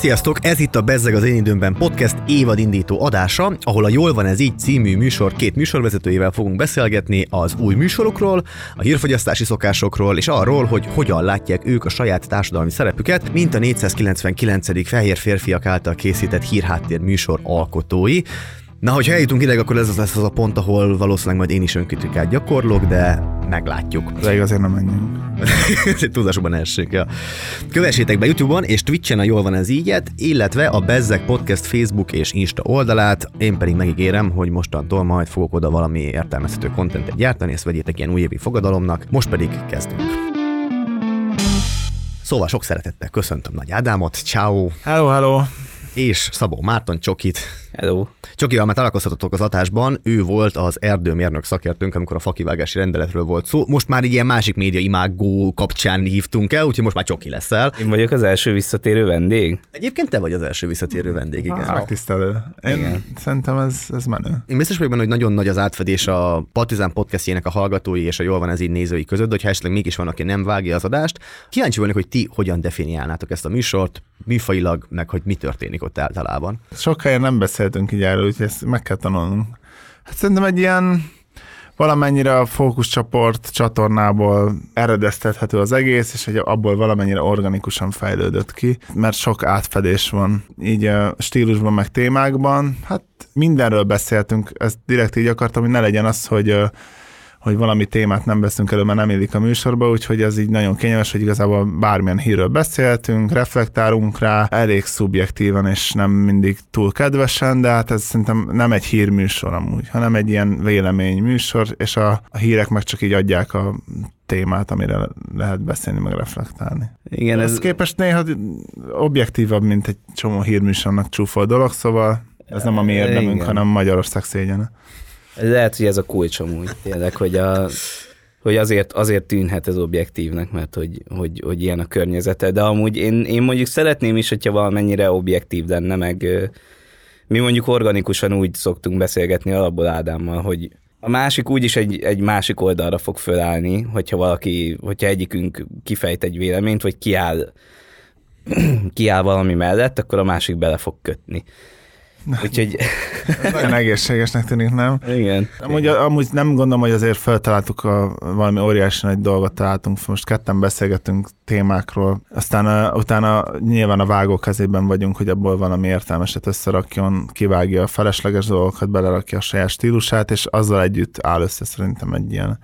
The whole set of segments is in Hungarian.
Sziasztok! Ez itt a Bezzeg az én időmben podcast évadindító adása, ahol a Jól van ez így című műsor két műsorvezetőjével fogunk beszélgetni az új műsorokról, a hírfogyasztási szokásokról és arról, hogy hogyan látják ők a saját társadalmi szerepüket, mint a 499. Fehér Férfiak által készített hírháttér műsor alkotói. Na, hogyha eljutunk ide, akkor ez az lesz az a pont, ahol valószínűleg majd én is önkritikát gyakorlok, de meglátjuk. De azért nem menjünk. Tudásokban essék, ja. Kövessétek be YouTube-on és Twitch-en a Jól van ez ígyet, illetve a Bezzek Podcast Facebook és Insta oldalát. Én pedig megígérem, hogy mostantól majd fogok oda valami értelmezhető kontentet gyártani, ezt vegyétek ilyen újévi fogadalomnak. Most pedig kezdünk. Szóval sok szeretettel köszöntöm Nagy Ádámot, ciao, Hello, hello. És Szabó Márton Csokit. Hello. Csokival már találkozhatatok az adásban, ő volt az erdőmérnök szakértőnk, amikor a fakivágási rendeletről volt szó. Most már egy ilyen másik média imágó kapcsán hívtunk el, úgyhogy most már Csoki leszel. Én vagyok az első visszatérő vendég. Egyébként te vagy az első visszatérő vendég, igen. Ah, megtisztelő. Én Igen. szerintem ez, ez menő. Én biztos vagyok benne, hogy nagyon nagy az átfedés a Partizán podcastjének a hallgatói és a Jól van ez így nézői között, de hogyha esetleg mégis van, aki nem vágja az adást. Kíváncsi volnék, hogy ti hogyan definiálnátok ezt a műsort, műfajilag, meg hogy mi történik ott általában. Sok helyen nem beszéltünk így erről, úgyhogy ezt meg kell tanulnunk. Hát szerintem egy ilyen valamennyire a fókuszcsoport csatornából eredeztethető az egész, és hogy abból valamennyire organikusan fejlődött ki, mert sok átfedés van így a stílusban, meg témákban. Hát mindenről beszéltünk, ezt direkt így akartam, hogy ne legyen az, hogy hogy valami témát nem veszünk elő, mert nem illik a műsorba, úgyhogy ez így nagyon kényelmes, hogy igazából bármilyen hírről beszéltünk, reflektálunk rá, elég szubjektívan és nem mindig túl kedvesen, de hát ez szerintem nem egy hírműsor amúgy, hanem egy ilyen véleményműsor, és a, a hírek meg csak így adják a témát, amire lehet beszélni, meg reflektálni. Igen, Ez ez, képest néha objektívabb, mint egy csomó hírműsornak csúfol dolog, szóval ez nem a mi érdemünk, Igen. hanem Magyarország szégyene. Lehet, hogy ez a kulcs amúgy tényleg, hogy, a, hogy azért, azért tűnhet ez objektívnek, mert hogy, hogy, hogy ilyen a környezete, de amúgy én, én mondjuk szeretném is, hogyha valamennyire objektív lenne, meg mi mondjuk organikusan úgy szoktunk beszélgetni alapból Ádámmal, hogy a másik úgyis egy, egy másik oldalra fog fölállni, hogyha valaki, hogyha egyikünk kifejt egy véleményt, vagy kiáll, kiáll valami mellett, akkor a másik bele fog kötni. Úgyhogy Ez nagyon egészségesnek tűnik, nem? igen. Amúgy, amúgy nem gondolom, hogy azért feltaláltuk a, valami óriási nagy dolgot találtunk. Most ketten beszélgetünk témákról, aztán uh, utána nyilván a vágó kezében vagyunk, hogy abból valami értelmeset összerakjon, kivágja a felesleges dolgokat, belerakja a saját stílusát, és azzal együtt áll össze szerintem egy ilyen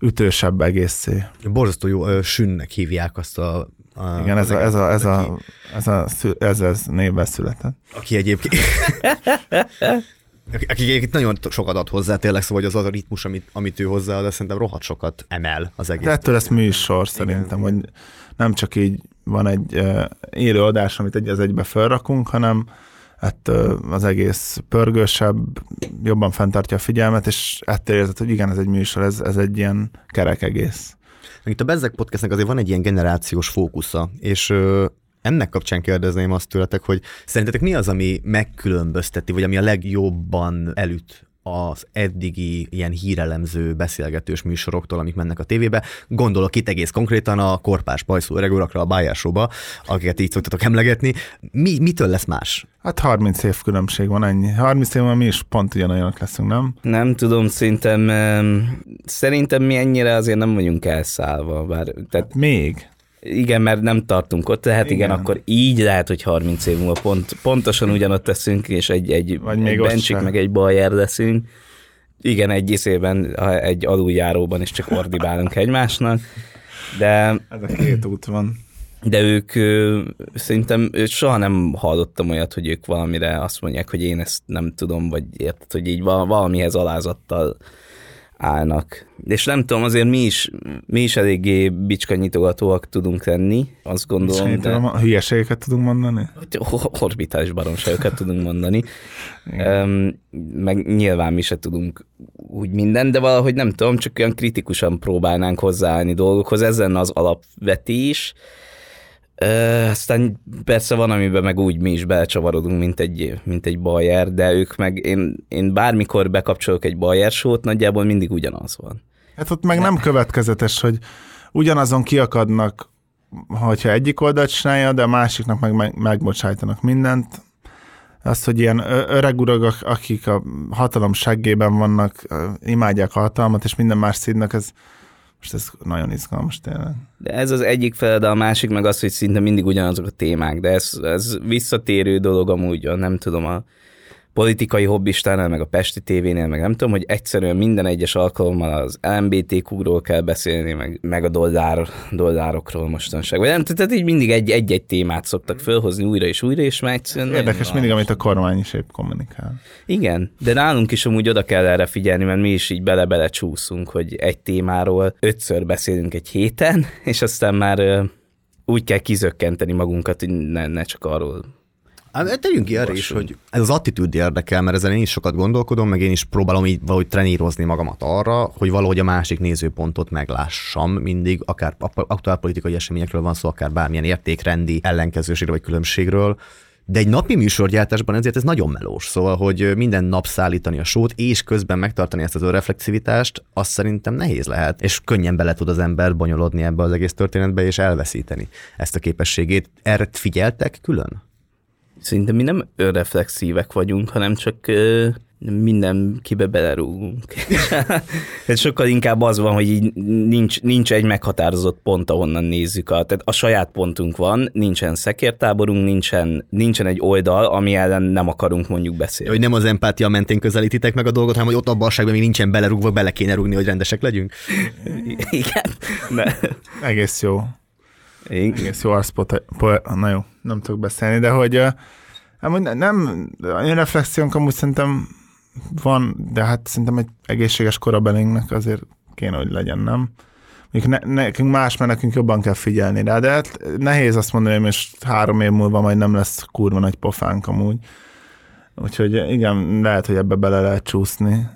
ütősebb egészé. Borzasztó jó sünnek hívják azt a, a Igen, ez a, ez a, ez a, ez a, ez, ez névben született. aki egyébként... Aki aki egyébként nagyon sokat ad hozzá, tényleg, szóval hogy az az a ritmus, amit, amit ő hozzáad, de szerintem rohadt sokat emel az egész. De ettől lesz műsor szerintem, hogy nem csak így van egy uh, élő adás, amit egy az egybe felrakunk, hanem ettől az egész pörgősebb, jobban fenntartja a figyelmet, és ettől érzed, hogy igen, ez egy műsor, ez, ez egy ilyen kerek egész. Itt a Bezzeg Podcastnek azért van egy ilyen generációs fókusza, és ö, ennek kapcsán kérdezném azt tőletek, hogy szerintetek mi az, ami megkülönbözteti, vagy ami a legjobban elüt az eddigi ilyen hírelemző beszélgetős műsoroktól, amik mennek a tévébe. Gondolok itt egész konkrétan a korpás pajszú öreg urakra, a Bájár Showba, akiket így szoktatok emlegetni. Mi, mitől lesz más? Hát 30 év különbség van ennyi. 30 év múlva mi is pont ugyanolyanok leszünk, nem? Nem tudom, szerintem, em, szerintem mi ennyire azért nem vagyunk elszállva, bár, tehát Még. Igen, mert nem tartunk ott, tehát igen, Igen. akkor így lehet, hogy 30 év múlva pont, pontosan ugyanott leszünk, és egy, egy, Vagy egy még bencsik, meg egy bajer leszünk. Igen, egy iszében, egy aluljáróban is csak ordibálunk egymásnak, de Ez a két út van. de ők szerintem soha nem hallottam olyat, hogy ők valamire azt mondják, hogy én ezt nem tudom, vagy érted, hogy így val- valamihez alázattal állnak. És nem tudom, azért mi is, mi is eléggé bicskanyitogatóak tudunk lenni, azt gondolom, Szerintem de hülyeségeket tudunk mondani? Orbitális baromságokat tudunk mondani. Um, meg nyilván mi se tudunk úgy minden, de valahogy nem tudom, csak olyan kritikusan próbálnánk hozzáállni dolgokhoz. Ez lenne az alapvetés. Ö, aztán persze van, amiben meg úgy mi is belecsavarodunk, mint egy, mint egy bajer, de ők meg, én, én bármikor bekapcsolok egy bajer sót, nagyjából mindig ugyanaz van. Hát ott meg nem következetes, hogy ugyanazon kiakadnak hogyha egyik oldalt csinálja, de a másiknak meg, meg megbocsájtanak mindent, azt, hogy ilyen öreg urak, akik a hatalom seggében vannak, imádják a hatalmat, és minden más színnek, ez most ez nagyon izgalmas tényleg. De ez az egyik fel, de a másik meg az, hogy szinte mindig ugyanazok a témák, de ez, ez visszatérő dolog amúgy, nem tudom, a politikai hobbistánál, meg a Pesti tévénél, meg nem tudom, hogy egyszerűen minden egyes alkalommal az LMBTQ-ról kell beszélni, meg, meg a dollár, dollárokról mostanság. Vagy nem, tehát így mindig egy, egy-egy témát szoktak fölhozni újra és újra, és már egyszerűen... Érdekes mindig, amit a kormány is épp kommunikál. Igen, de nálunk is amúgy oda kell erre figyelni, mert mi is így bele-bele csúszunk, hogy egy témáról ötször beszélünk egy héten, és aztán már úgy kell kizökkenteni magunkat, hogy ne, ne csak arról Hát tegyünk ki erre is, hogy ez az attitűd érdekel, mert ezen én is sokat gondolkodom, meg én is próbálom így valahogy trenírozni magamat arra, hogy valahogy a másik nézőpontot meglássam mindig, akár aktuál politikai eseményekről van szó, akár bármilyen értékrendi ellenkezőségről vagy különbségről, de egy napi műsorgyártásban ezért ez nagyon melós. Szóval, hogy minden nap szállítani a sót, és közben megtartani ezt az önreflexivitást, azt szerintem nehéz lehet, és könnyen bele tud az ember bonyolodni ebbe az egész történetbe, és elveszíteni ezt a képességét. Erre figyeltek külön? Szerintem mi nem önreflexívek vagyunk, hanem csak minden kibe belerúgunk. sokkal inkább az van, hogy így nincs, nincs egy meghatározott pont, ahonnan nézzük. A, tehát a saját pontunk van, nincsen szekértáborunk, nincsen, nincsen egy oldal, ami ellen nem akarunk mondjuk beszélni. Hogy nem az empátia mentén közelítitek meg a dolgot, hanem hogy ott a balságban még nincsen belerúgva, bele kéne rúgni, hogy rendesek legyünk. Igen. De... Egész jó. Igen. Egész jó arszpot, na jó, nem tudok beszélni, de hogy nem, nem én reflexiónk amúgy szerintem van, de hát szerintem egy egészséges korabelénknek azért kéne, hogy legyen, nem? ne, nekünk más, mert nekünk jobban kell figyelni rá, de hát nehéz azt mondani, hogy most három év múlva majd nem lesz kurva nagy pofánk amúgy. Úgyhogy igen, lehet, hogy ebbe bele lehet csúszni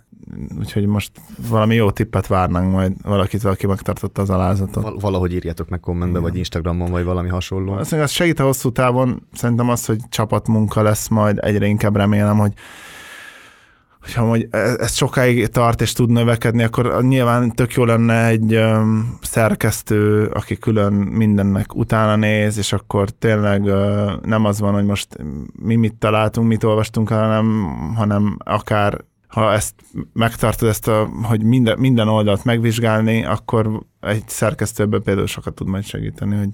úgyhogy most valami jó tippet várnánk majd valakit, aki megtartotta az alázatot. Val- valahogy írjátok meg kommentbe, vagy Instagramon, vagy valami hasonló. Azt az segít a hosszú távon, szerintem az, hogy csapatmunka lesz majd, egyre inkább remélem, hogy hogyha hogy e- ez sokáig tart és tud növekedni, akkor nyilván tök jó lenne egy szerkesztő, aki külön mindennek utána néz, és akkor tényleg nem az van, hogy most mi mit találtunk, mit olvastunk, hanem, hanem akár ha ezt megtartod, ezt a, hogy minden, minden oldalt megvizsgálni, akkor egy szerkesztőből például sokat tud majd segíteni, hogy,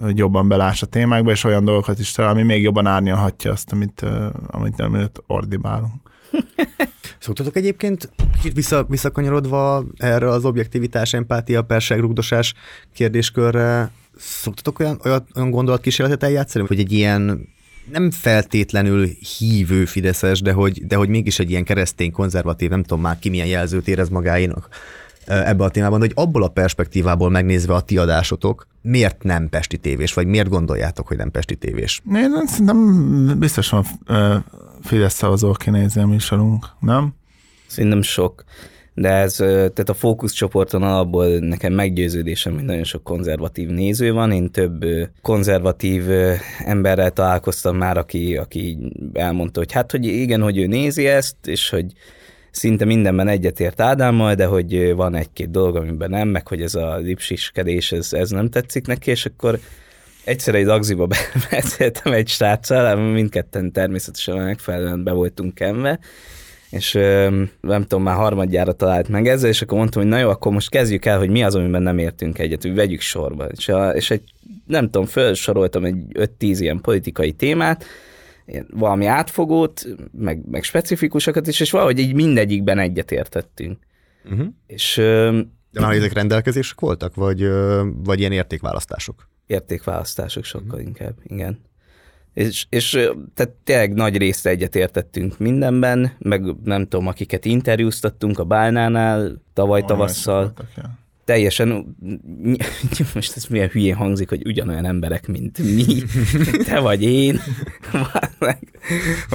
hogy jobban beláss a témákba, és olyan dolgokat is talál, ami még jobban árnyalhatja azt, amit, amit, amit ordibálunk. Szoktatok egyébként kicsit vissza, visszakanyarodva erre az objektivitás, empátia, perság, rugdosás kérdéskörre, szoktatok olyan, olyan, olyan gondolatkísérletet eljátszani, hogy egy ilyen nem feltétlenül hívő Fideszes, de hogy, de hogy mégis egy ilyen keresztény, konzervatív, nem tudom már ki milyen jelzőt érez magáénak ebbe a témában, hogy abból a perspektívából megnézve a ti adásotok, miért nem Pesti tévés, vagy miért gondoljátok, hogy nem Pesti tévés? Én szerintem biztosan Fidesz szavazó, aki nézi a műsorunk, nem? Szerintem sok de ez, tehát a fókuszcsoporton alapból nekem meggyőződésem, hogy nagyon sok konzervatív néző van. Én több konzervatív emberrel találkoztam már, aki, aki elmondta, hogy hát, hogy igen, hogy ő nézi ezt, és hogy szinte mindenben egyetért Ádámmal, de hogy van egy-két dolog, amiben nem, meg hogy ez a lipsiskedés, ez, ez nem tetszik neki, és akkor egyszer egy lagziba beszéltem egy sráccal, mindketten természetesen megfelelően be voltunk kenve, és nem tudom, már harmadjára talált meg ezzel, és akkor mondtam, hogy na jó, akkor most kezdjük el, hogy mi az, amiben nem értünk egyet, hogy vegyük sorba. És, a, és egy, nem tudom, felsoroltam egy 5-10 ilyen politikai témát, valami átfogót, meg, meg specifikusakat is, és valahogy így mindegyikben egyetértettünk. Uh-huh. És, De már ezek rendelkezések voltak, vagy, vagy ilyen értékválasztások? Értékválasztások sokkal uh-huh. inkább, igen. És, és tehát tényleg nagy részre egyetértettünk mindenben, meg nem tudom, akiket interjúztattunk a Bálnánál tavaly Olyan tavasszal. Voltak, ja. Teljesen, most ez milyen hülyén hangzik, hogy ugyanolyan emberek, mint mi, te vagy én,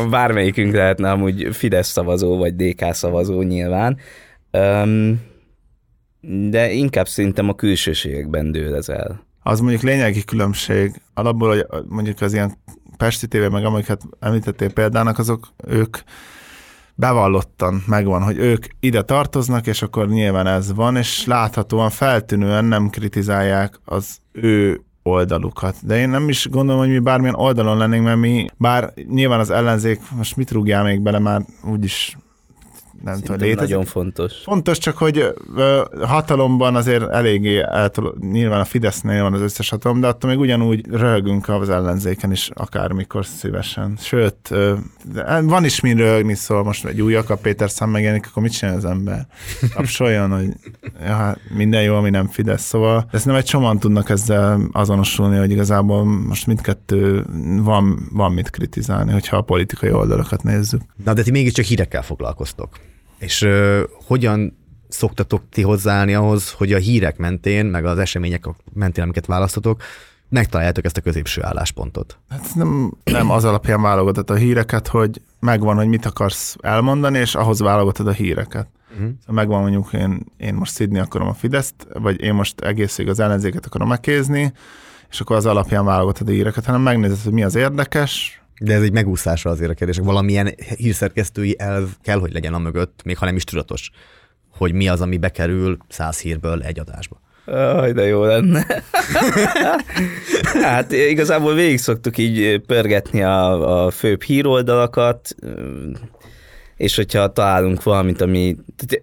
bármelyikünk lehetne amúgy Fidesz szavazó, vagy DK szavazó nyilván, de inkább szerintem a külsőségekben dől ez el. Az mondjuk lényegi különbség, alapból, hogy mondjuk az ilyen Pesti tévé, meg amiket említettél példának, azok ők bevallottan megvan, hogy ők ide tartoznak, és akkor nyilván ez van, és láthatóan feltűnően nem kritizálják az ő oldalukat. De én nem is gondolom, hogy mi bármilyen oldalon lennénk, mert mi, bár nyilván az ellenzék, most mit rúgjál még bele, már úgyis nem tudom, létezik. Nagyon fontos. Fontos csak, hogy ö, hatalomban azért eléggé eltol, nyilván a Fidesznél van az összes hatalom, de attól még ugyanúgy röhögünk az ellenzéken is akármikor szívesen. Sőt, ö, van is min röhögni, szóval most egy új Jakab Péter szám megjelenik, akkor mit csinál az ember? Kapcsoljon, hogy ja, hát minden jó, ami nem Fidesz. Szóval ezt nem egy csoman tudnak ezzel azonosulni, hogy igazából most mindkettő van, van mit kritizálni, hogyha a politikai oldalakat nézzük. Na, de ti mégiscsak hírekkel foglalkoztok. És uh, hogyan szoktatok ti hozzáállni ahhoz, hogy a hírek mentén, meg az események mentén, amiket választotok, megtaláljátok ezt a középső álláspontot? Hát nem, nem az alapján válogatod a híreket, hogy megvan, hogy mit akarsz elmondani, és ahhoz válogatod a híreket. Uh-huh. Szóval megvan mondjuk, én, én most szidni akarom a Fideszt, vagy én most egészig az ellenzéket akarom megkézni, és akkor az alapján válogatod a híreket, hanem megnézed, hogy mi az érdekes, de ez egy megúszásra azért a kérdések. Valamilyen hírszerkesztői elv kell, hogy legyen a mögött, még ha nem is tudatos, hogy mi az, ami bekerül száz hírből egy adásba. Aj, de jó lenne. hát igazából végig szoktuk így pörgetni a, a főbb híroldalakat, és hogyha találunk valamit, ami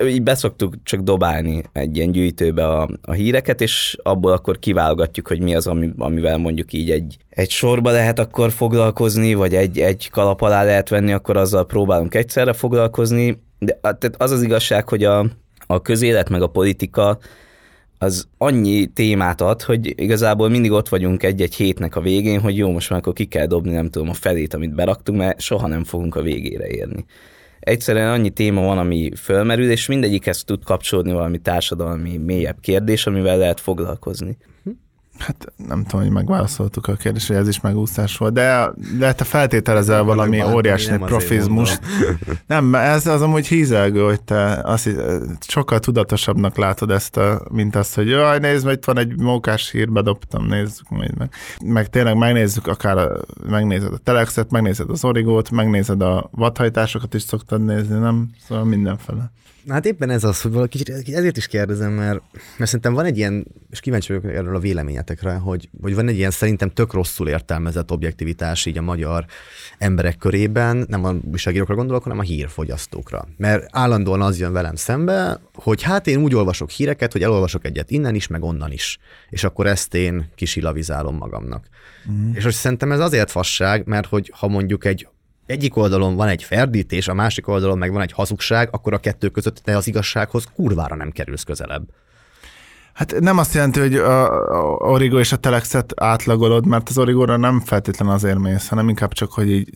így beszoktuk csak dobálni egy ilyen gyűjtőbe a, a híreket, és abból akkor kiválogatjuk, hogy mi az, ami, amivel mondjuk így egy, egy sorba lehet akkor foglalkozni, vagy egy, egy kalap alá lehet venni, akkor azzal próbálunk egyszerre foglalkozni. De tehát az az igazság, hogy a, a közélet meg a politika az annyi témát ad, hogy igazából mindig ott vagyunk egy-egy hétnek a végén, hogy jó, most már akkor ki kell dobni, nem tudom, a felét, amit beraktunk, mert soha nem fogunk a végére érni egyszerűen annyi téma van, ami fölmerül, és mindegyikhez tud kapcsolódni valami társadalmi mélyebb kérdés, amivel lehet foglalkozni. Hát nem tudom, hogy megválaszoltuk a kérdést, hogy ez is megúszás volt, de, de te feltételezel valami óriási profizmus. Nem, ez az amúgy hízelgő, hogy te azt, sokkal tudatosabbnak látod ezt, a, mint azt, hogy jaj, nézd, itt van egy mókás hír, bedobtam, nézzük majd meg. Meg tényleg megnézzük, akár a, megnézed a Telexet, megnézed az Origót, megnézed a vadhajtásokat is szoktad nézni, nem? Szóval mindenfele. Hát éppen ez az, hogy valaki, ezért is kérdezem, mert, mert szerintem van egy ilyen, és kíváncsi vagyok erről a véleményetekre, hogy, hogy van egy ilyen szerintem tök rosszul értelmezett objektivitás így a magyar emberek körében, nem a újságírókra gondolok, hanem a hírfogyasztókra. Mert állandóan az jön velem szembe, hogy hát én úgy olvasok híreket, hogy elolvasok egyet innen is, meg onnan is. És akkor ezt én kisilavizálom magamnak. Mm. És most szerintem ez azért fasság, mert hogy ha mondjuk egy egyik oldalon van egy ferdítés, a másik oldalon meg van egy hazugság, akkor a kettő között te az igazsághoz kurvára nem kerülsz közelebb. Hát nem azt jelenti, hogy a Origo és a Telexet átlagolod, mert az Origóra nem feltétlen azért mész, hanem inkább csak, hogy így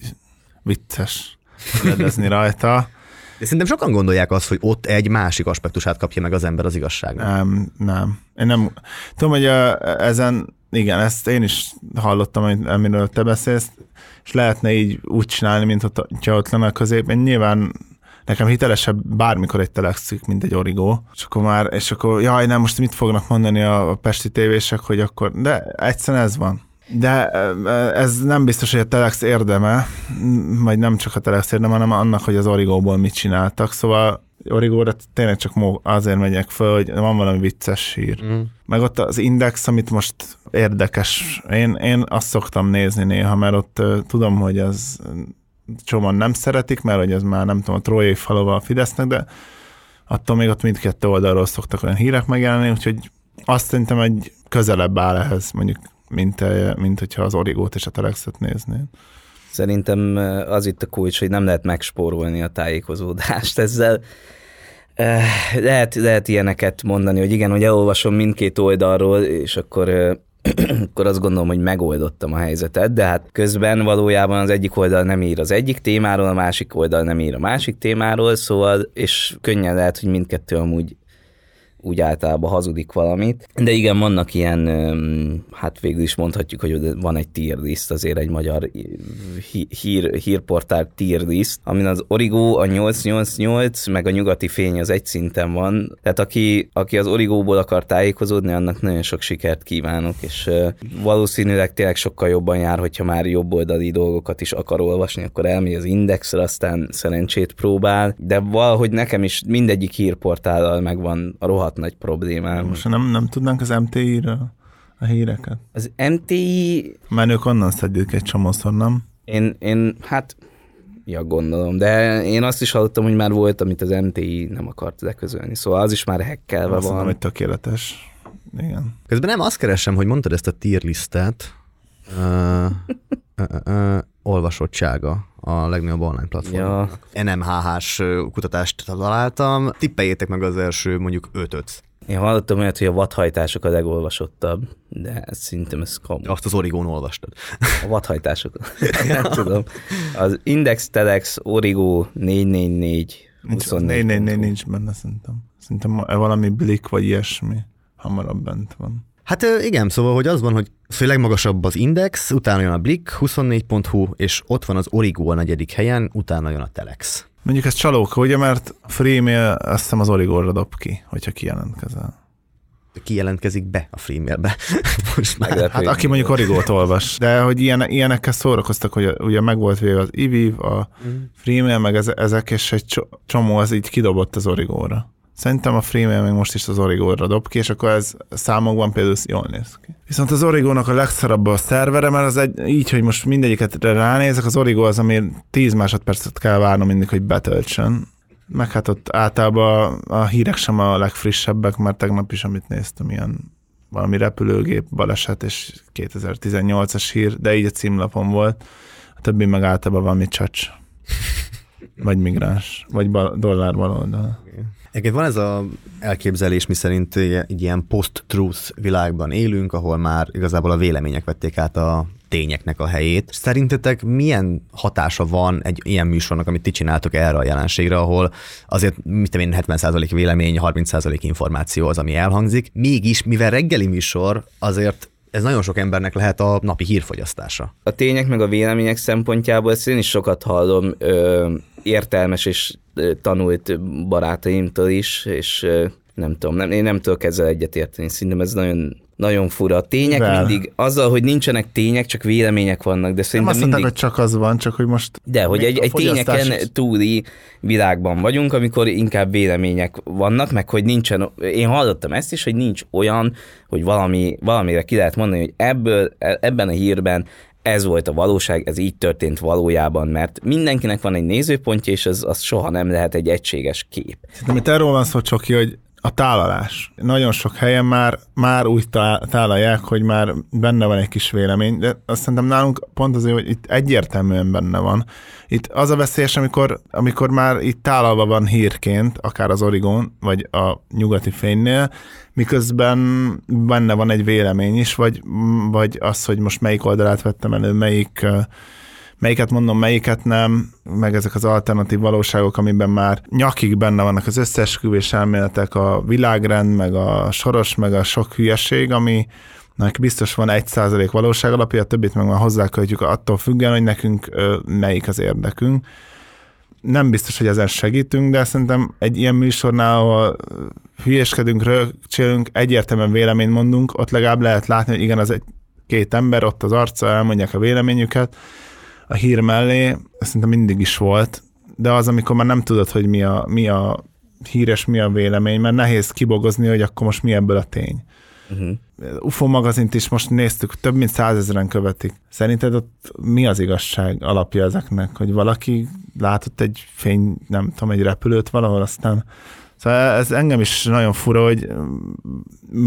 vicces ledezni rajta. De szerintem sokan gondolják azt, hogy ott egy másik aspektusát kapja meg az ember az igazságnak. Nem, nem. Én nem. Tudom, hogy a, ezen, igen, ezt én is hallottam, amiről te beszélsz, és lehetne így úgy csinálni, mint hogyha ott lenne a középen. Nyilván nekem hitelesebb bármikor egy telexik, mint egy origó. És akkor már, és akkor jaj, nem, most mit fognak mondani a, a pesti tévések, hogy akkor, de egyszerűen ez van. De ez nem biztos, hogy a Telex érdeme, vagy nem csak a Telex érdeme, hanem annak, hogy az Origóból mit csináltak. Szóval Origóra tényleg csak azért megyek föl, hogy van valami vicces hír. Mm. Meg ott az Index, amit most érdekes, én, én azt szoktam nézni néha, mert ott uh, tudom, hogy az csomóan nem szeretik, mert hogy ez már nem tudom, a trójai falova a Fidesznek, de attól még ott mindkettő oldalról szoktak olyan hírek megjelenni, úgyhogy azt szerintem egy közelebb áll ehhez, mondjuk, mint, mint hogyha az Origót és a Telexet néznéd. Szerintem az itt a kulcs, hogy nem lehet megspórolni a tájékozódást ezzel. Lehet, lehet ilyeneket mondani, hogy igen, hogy elolvasom mindkét oldalról, és akkor akkor azt gondolom, hogy megoldottam a helyzetet, de hát közben valójában az egyik oldal nem ír az egyik témáról, a másik oldal nem ír a másik témáról, szóval, és könnyen lehet, hogy mindkettő amúgy úgy általában hazudik valamit. De igen, vannak ilyen, hát végül is mondhatjuk, hogy van egy tier azért egy magyar hír, hírportál tier list, amin az Origo, a 888, meg a nyugati fény az egy szinten van. Tehát aki, aki az Origóból akar tájékozódni, annak nagyon sok sikert kívánok, és valószínűleg tényleg sokkal jobban jár, hogyha már jobboldali dolgokat is akar olvasni, akkor elmegy az Indexre, aztán szerencsét próbál, de valahogy nekem is mindegyik hírportállal megvan a rohadt nagy problémám. Most nem, nem tudnánk az MTI-ről? a híreket? Az MTI, Mert ők onnan szedik egy csomószor, nem? én, én hát, ja gondolom, de én azt is hallottam, hogy már volt, amit az MTI nem akart leközölni, szóval az is már Azt mondom, van. hogy tökéletes. Igen. Közben nem azt keresem, hogy mondtad ezt a tier listet, uh, uh, uh, olvasottsága a legnagyobb online platform. Ja, NMHH-s kutatást találtam. Tippeljétek meg az első mondjuk ötöt. én hallottam olyat, hogy a vadhajtások a legolvasottabb, de szerintem ez kamu. Azt az Origón olvastad. A vadhajtások. nem tudom. Az Index, Telex, Origo, 444, Nincs, 24. négy, négy, négy, nincs benne szerintem. Szerintem valami blik vagy ilyesmi hamarabb bent van. Hát igen, szóval, hogy az van, hogy főleg magasabb az Index, utána jön a Blick, 24.hu, és ott van az Origo a negyedik helyen, utána jön a Telex. Mondjuk ez csalóka, ugye, mert Freemail azt hiszem az Origóra dob ki, hogyha kijelentkezel. Ki jelentkezik be a freemailbe? Most már. Meglepő. Hát aki mondjuk Origót olvas, de hogy ilyen, ilyenekkel szórakoztak, hogy ugye meg volt véve az IVIV, a Freemail, meg ez, ezek, és egy cso- csomó az így kidobott az Origóra. Szerintem a Freemail még most is az Origóra dob ki, és akkor ez számokban például jól néz ki. Viszont az Origónak a legszarabb a szervere, mert az egy, így, hogy most mindegyiket ránézek, az Origo az, ami 10 másodpercet kell várnom mindig, hogy betöltsön. Meg hát ott általában a hírek sem a legfrissebbek, mert tegnap is, amit néztem, ilyen valami repülőgép baleset, és 2018-as hír, de így a címlapon volt. A többi meg általában valami csacs. Vagy migráns, vagy bal- dollár baloldal. Egyébként van ez a elképzelés, mi szerint egy ilyen post-truth világban élünk, ahol már igazából a vélemények vették át a tényeknek a helyét. Szerintetek milyen hatása van egy ilyen műsornak, amit ti csináltok erre a jelenségre, ahol azért, mit tudom én, 70% vélemény, 30% információ az, ami elhangzik. Mégis, mivel reggeli műsor, azért ez nagyon sok embernek lehet a napi hírfogyasztása. A tények meg a vélemények szempontjából ezt én is sokat hallom ö, értelmes és tanult barátaimtól is, és nem tudom, nem, én nem tudok ezzel egyetérteni. Szerintem ez nagyon, nagyon fura. A tények Mivel? mindig, azzal, hogy nincsenek tények, csak vélemények vannak, de Nem szerintem azt mondták, mindig... hogy csak az van, csak hogy most De, hogy egy, egy tényeken is- túli világban vagyunk, amikor inkább vélemények vannak, meg hogy nincsen, én hallottam ezt is, hogy nincs olyan, hogy valami, valamire ki lehet mondani, hogy ebből, e- ebben a hírben ez volt a valóság, ez így történt valójában, mert mindenkinek van egy nézőpontja, és az, az soha nem lehet egy egységes kép. Szerintem itt erről van szó, Csoki, hogy a tálalás. Nagyon sok helyen már, már úgy tá- tálalják, hogy már benne van egy kis vélemény, de azt szerintem nálunk pont azért, hogy itt egyértelműen benne van. Itt az a veszélyes, amikor, amikor már itt tálalva van hírként, akár az Origon, vagy a nyugati fénynél, miközben benne van egy vélemény is, vagy, vagy az, hogy most melyik oldalát vettem elő, melyik ö, melyiket mondom, melyiket nem, meg ezek az alternatív valóságok, amiben már nyakig benne vannak az összeesküvés elméletek, a világrend, meg a soros, meg a sok hülyeség, ami nek biztos van egy százalék valóság alapja, a többit meg már hozzáköltjük attól függően, hogy nekünk ö, melyik az érdekünk. Nem biztos, hogy ezen segítünk, de szerintem egy ilyen műsornál, ahol hülyeskedünk, rögcsélünk, egyértelműen véleményt mondunk, ott legalább lehet látni, hogy igen, az egy két ember, ott az arca, elmondják a véleményüket, a hír mellé, szerintem mindig is volt, de az, amikor már nem tudod, hogy mi a, mi a híres, mi a vélemény, mert nehéz kibogozni, hogy akkor most mi ebből a tény. Uh-huh. UFO magazint is most néztük, több mint százezeren követik. Szerinted ott mi az igazság alapja ezeknek, hogy valaki látott egy fény, nem tudom, egy repülőt valahol, aztán Szóval ez engem is nagyon fura, hogy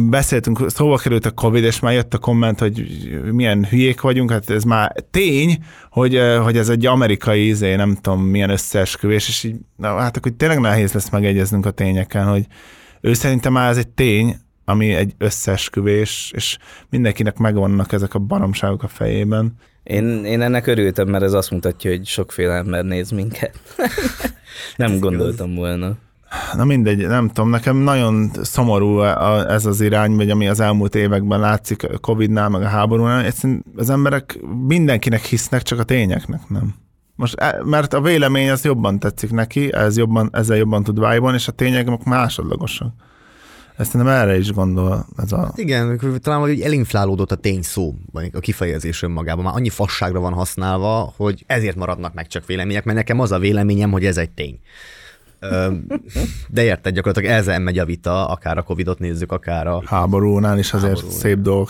beszéltünk, szóba került a Covid, és már jött a komment, hogy milyen hülyék vagyunk, hát ez már tény, hogy, hogy ez egy amerikai, izé, nem tudom, milyen összeesküvés, és így, na, hát akkor tényleg nehéz lesz megegyeznünk a tényeken, hogy ő szerintem már ez egy tény, ami egy összeesküvés, és mindenkinek megvannak ezek a baromságok a fejében. Én, én ennek örültem, mert ez azt mutatja, hogy sokféle ember néz minket. nem gondoltam volna. Na mindegy, nem tudom, nekem nagyon szomorú ez az irány, vagy ami az elmúlt években látszik a Covid-nál, meg a háborúnál. Egyszerűen az emberek mindenkinek hisznek, csak a tényeknek nem. Most, e- mert a vélemény az jobban tetszik neki, ez jobban, ezzel jobban tud vibe és a tények másodlagosak. Ezt nem erre is gondol ez a... Igen, talán hogy elinflálódott a tény szó, vagy a kifejezés önmagában. Már annyi fasságra van használva, hogy ezért maradnak meg csak vélemények, mert nekem az a véleményem, hogy ez egy tény. De érted, gyakorlatilag ezzel megy a vita, akár a Covid-ot nézzük, akár a... Háborúnál is azért Háború. szép dolgok.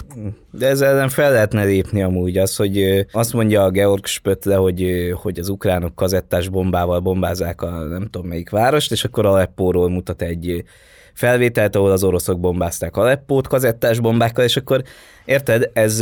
De ezzel ellen fel lehetne lépni amúgy az, hogy azt mondja a Georg Spötle, hogy, hogy az ukránok kazettás bombával bombázák a nem tudom melyik várost, és akkor Aleppóról mutat egy felvételt, ahol az oroszok bombázták Aleppót kazettás bombákkal, és akkor érted, ez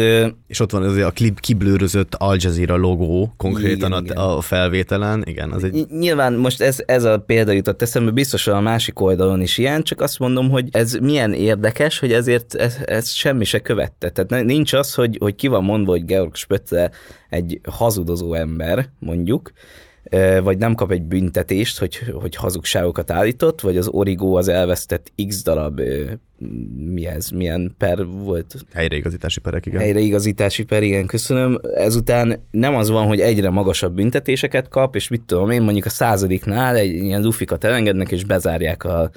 És ott van az a kiblőrözött Al Jazeera logó konkrétan Igen, a, igen. a felvételen. Igen, az egy... Ny- Nyilván most ez, ez a példa jutott eszembe, biztosan a másik oldalon is ilyen, csak azt mondom, hogy ez milyen érdekes, hogy ezért ez, ez semmi se követte. Tehát nincs az, hogy, hogy ki van mondva, hogy Georg Spötte egy hazudozó ember, mondjuk, vagy nem kap egy büntetést, hogy, hogy hazugságokat állított, vagy az Origo az elvesztett x darab, mi ez, milyen per volt, Helyreigazítási perek, igen. helyreigazítási per, igen, köszönöm. Ezután nem az van, hogy egyre magasabb büntetéseket kap, és mit tudom én, mondjuk a századiknál egy ilyen lufikat elengednek, és bezárják a,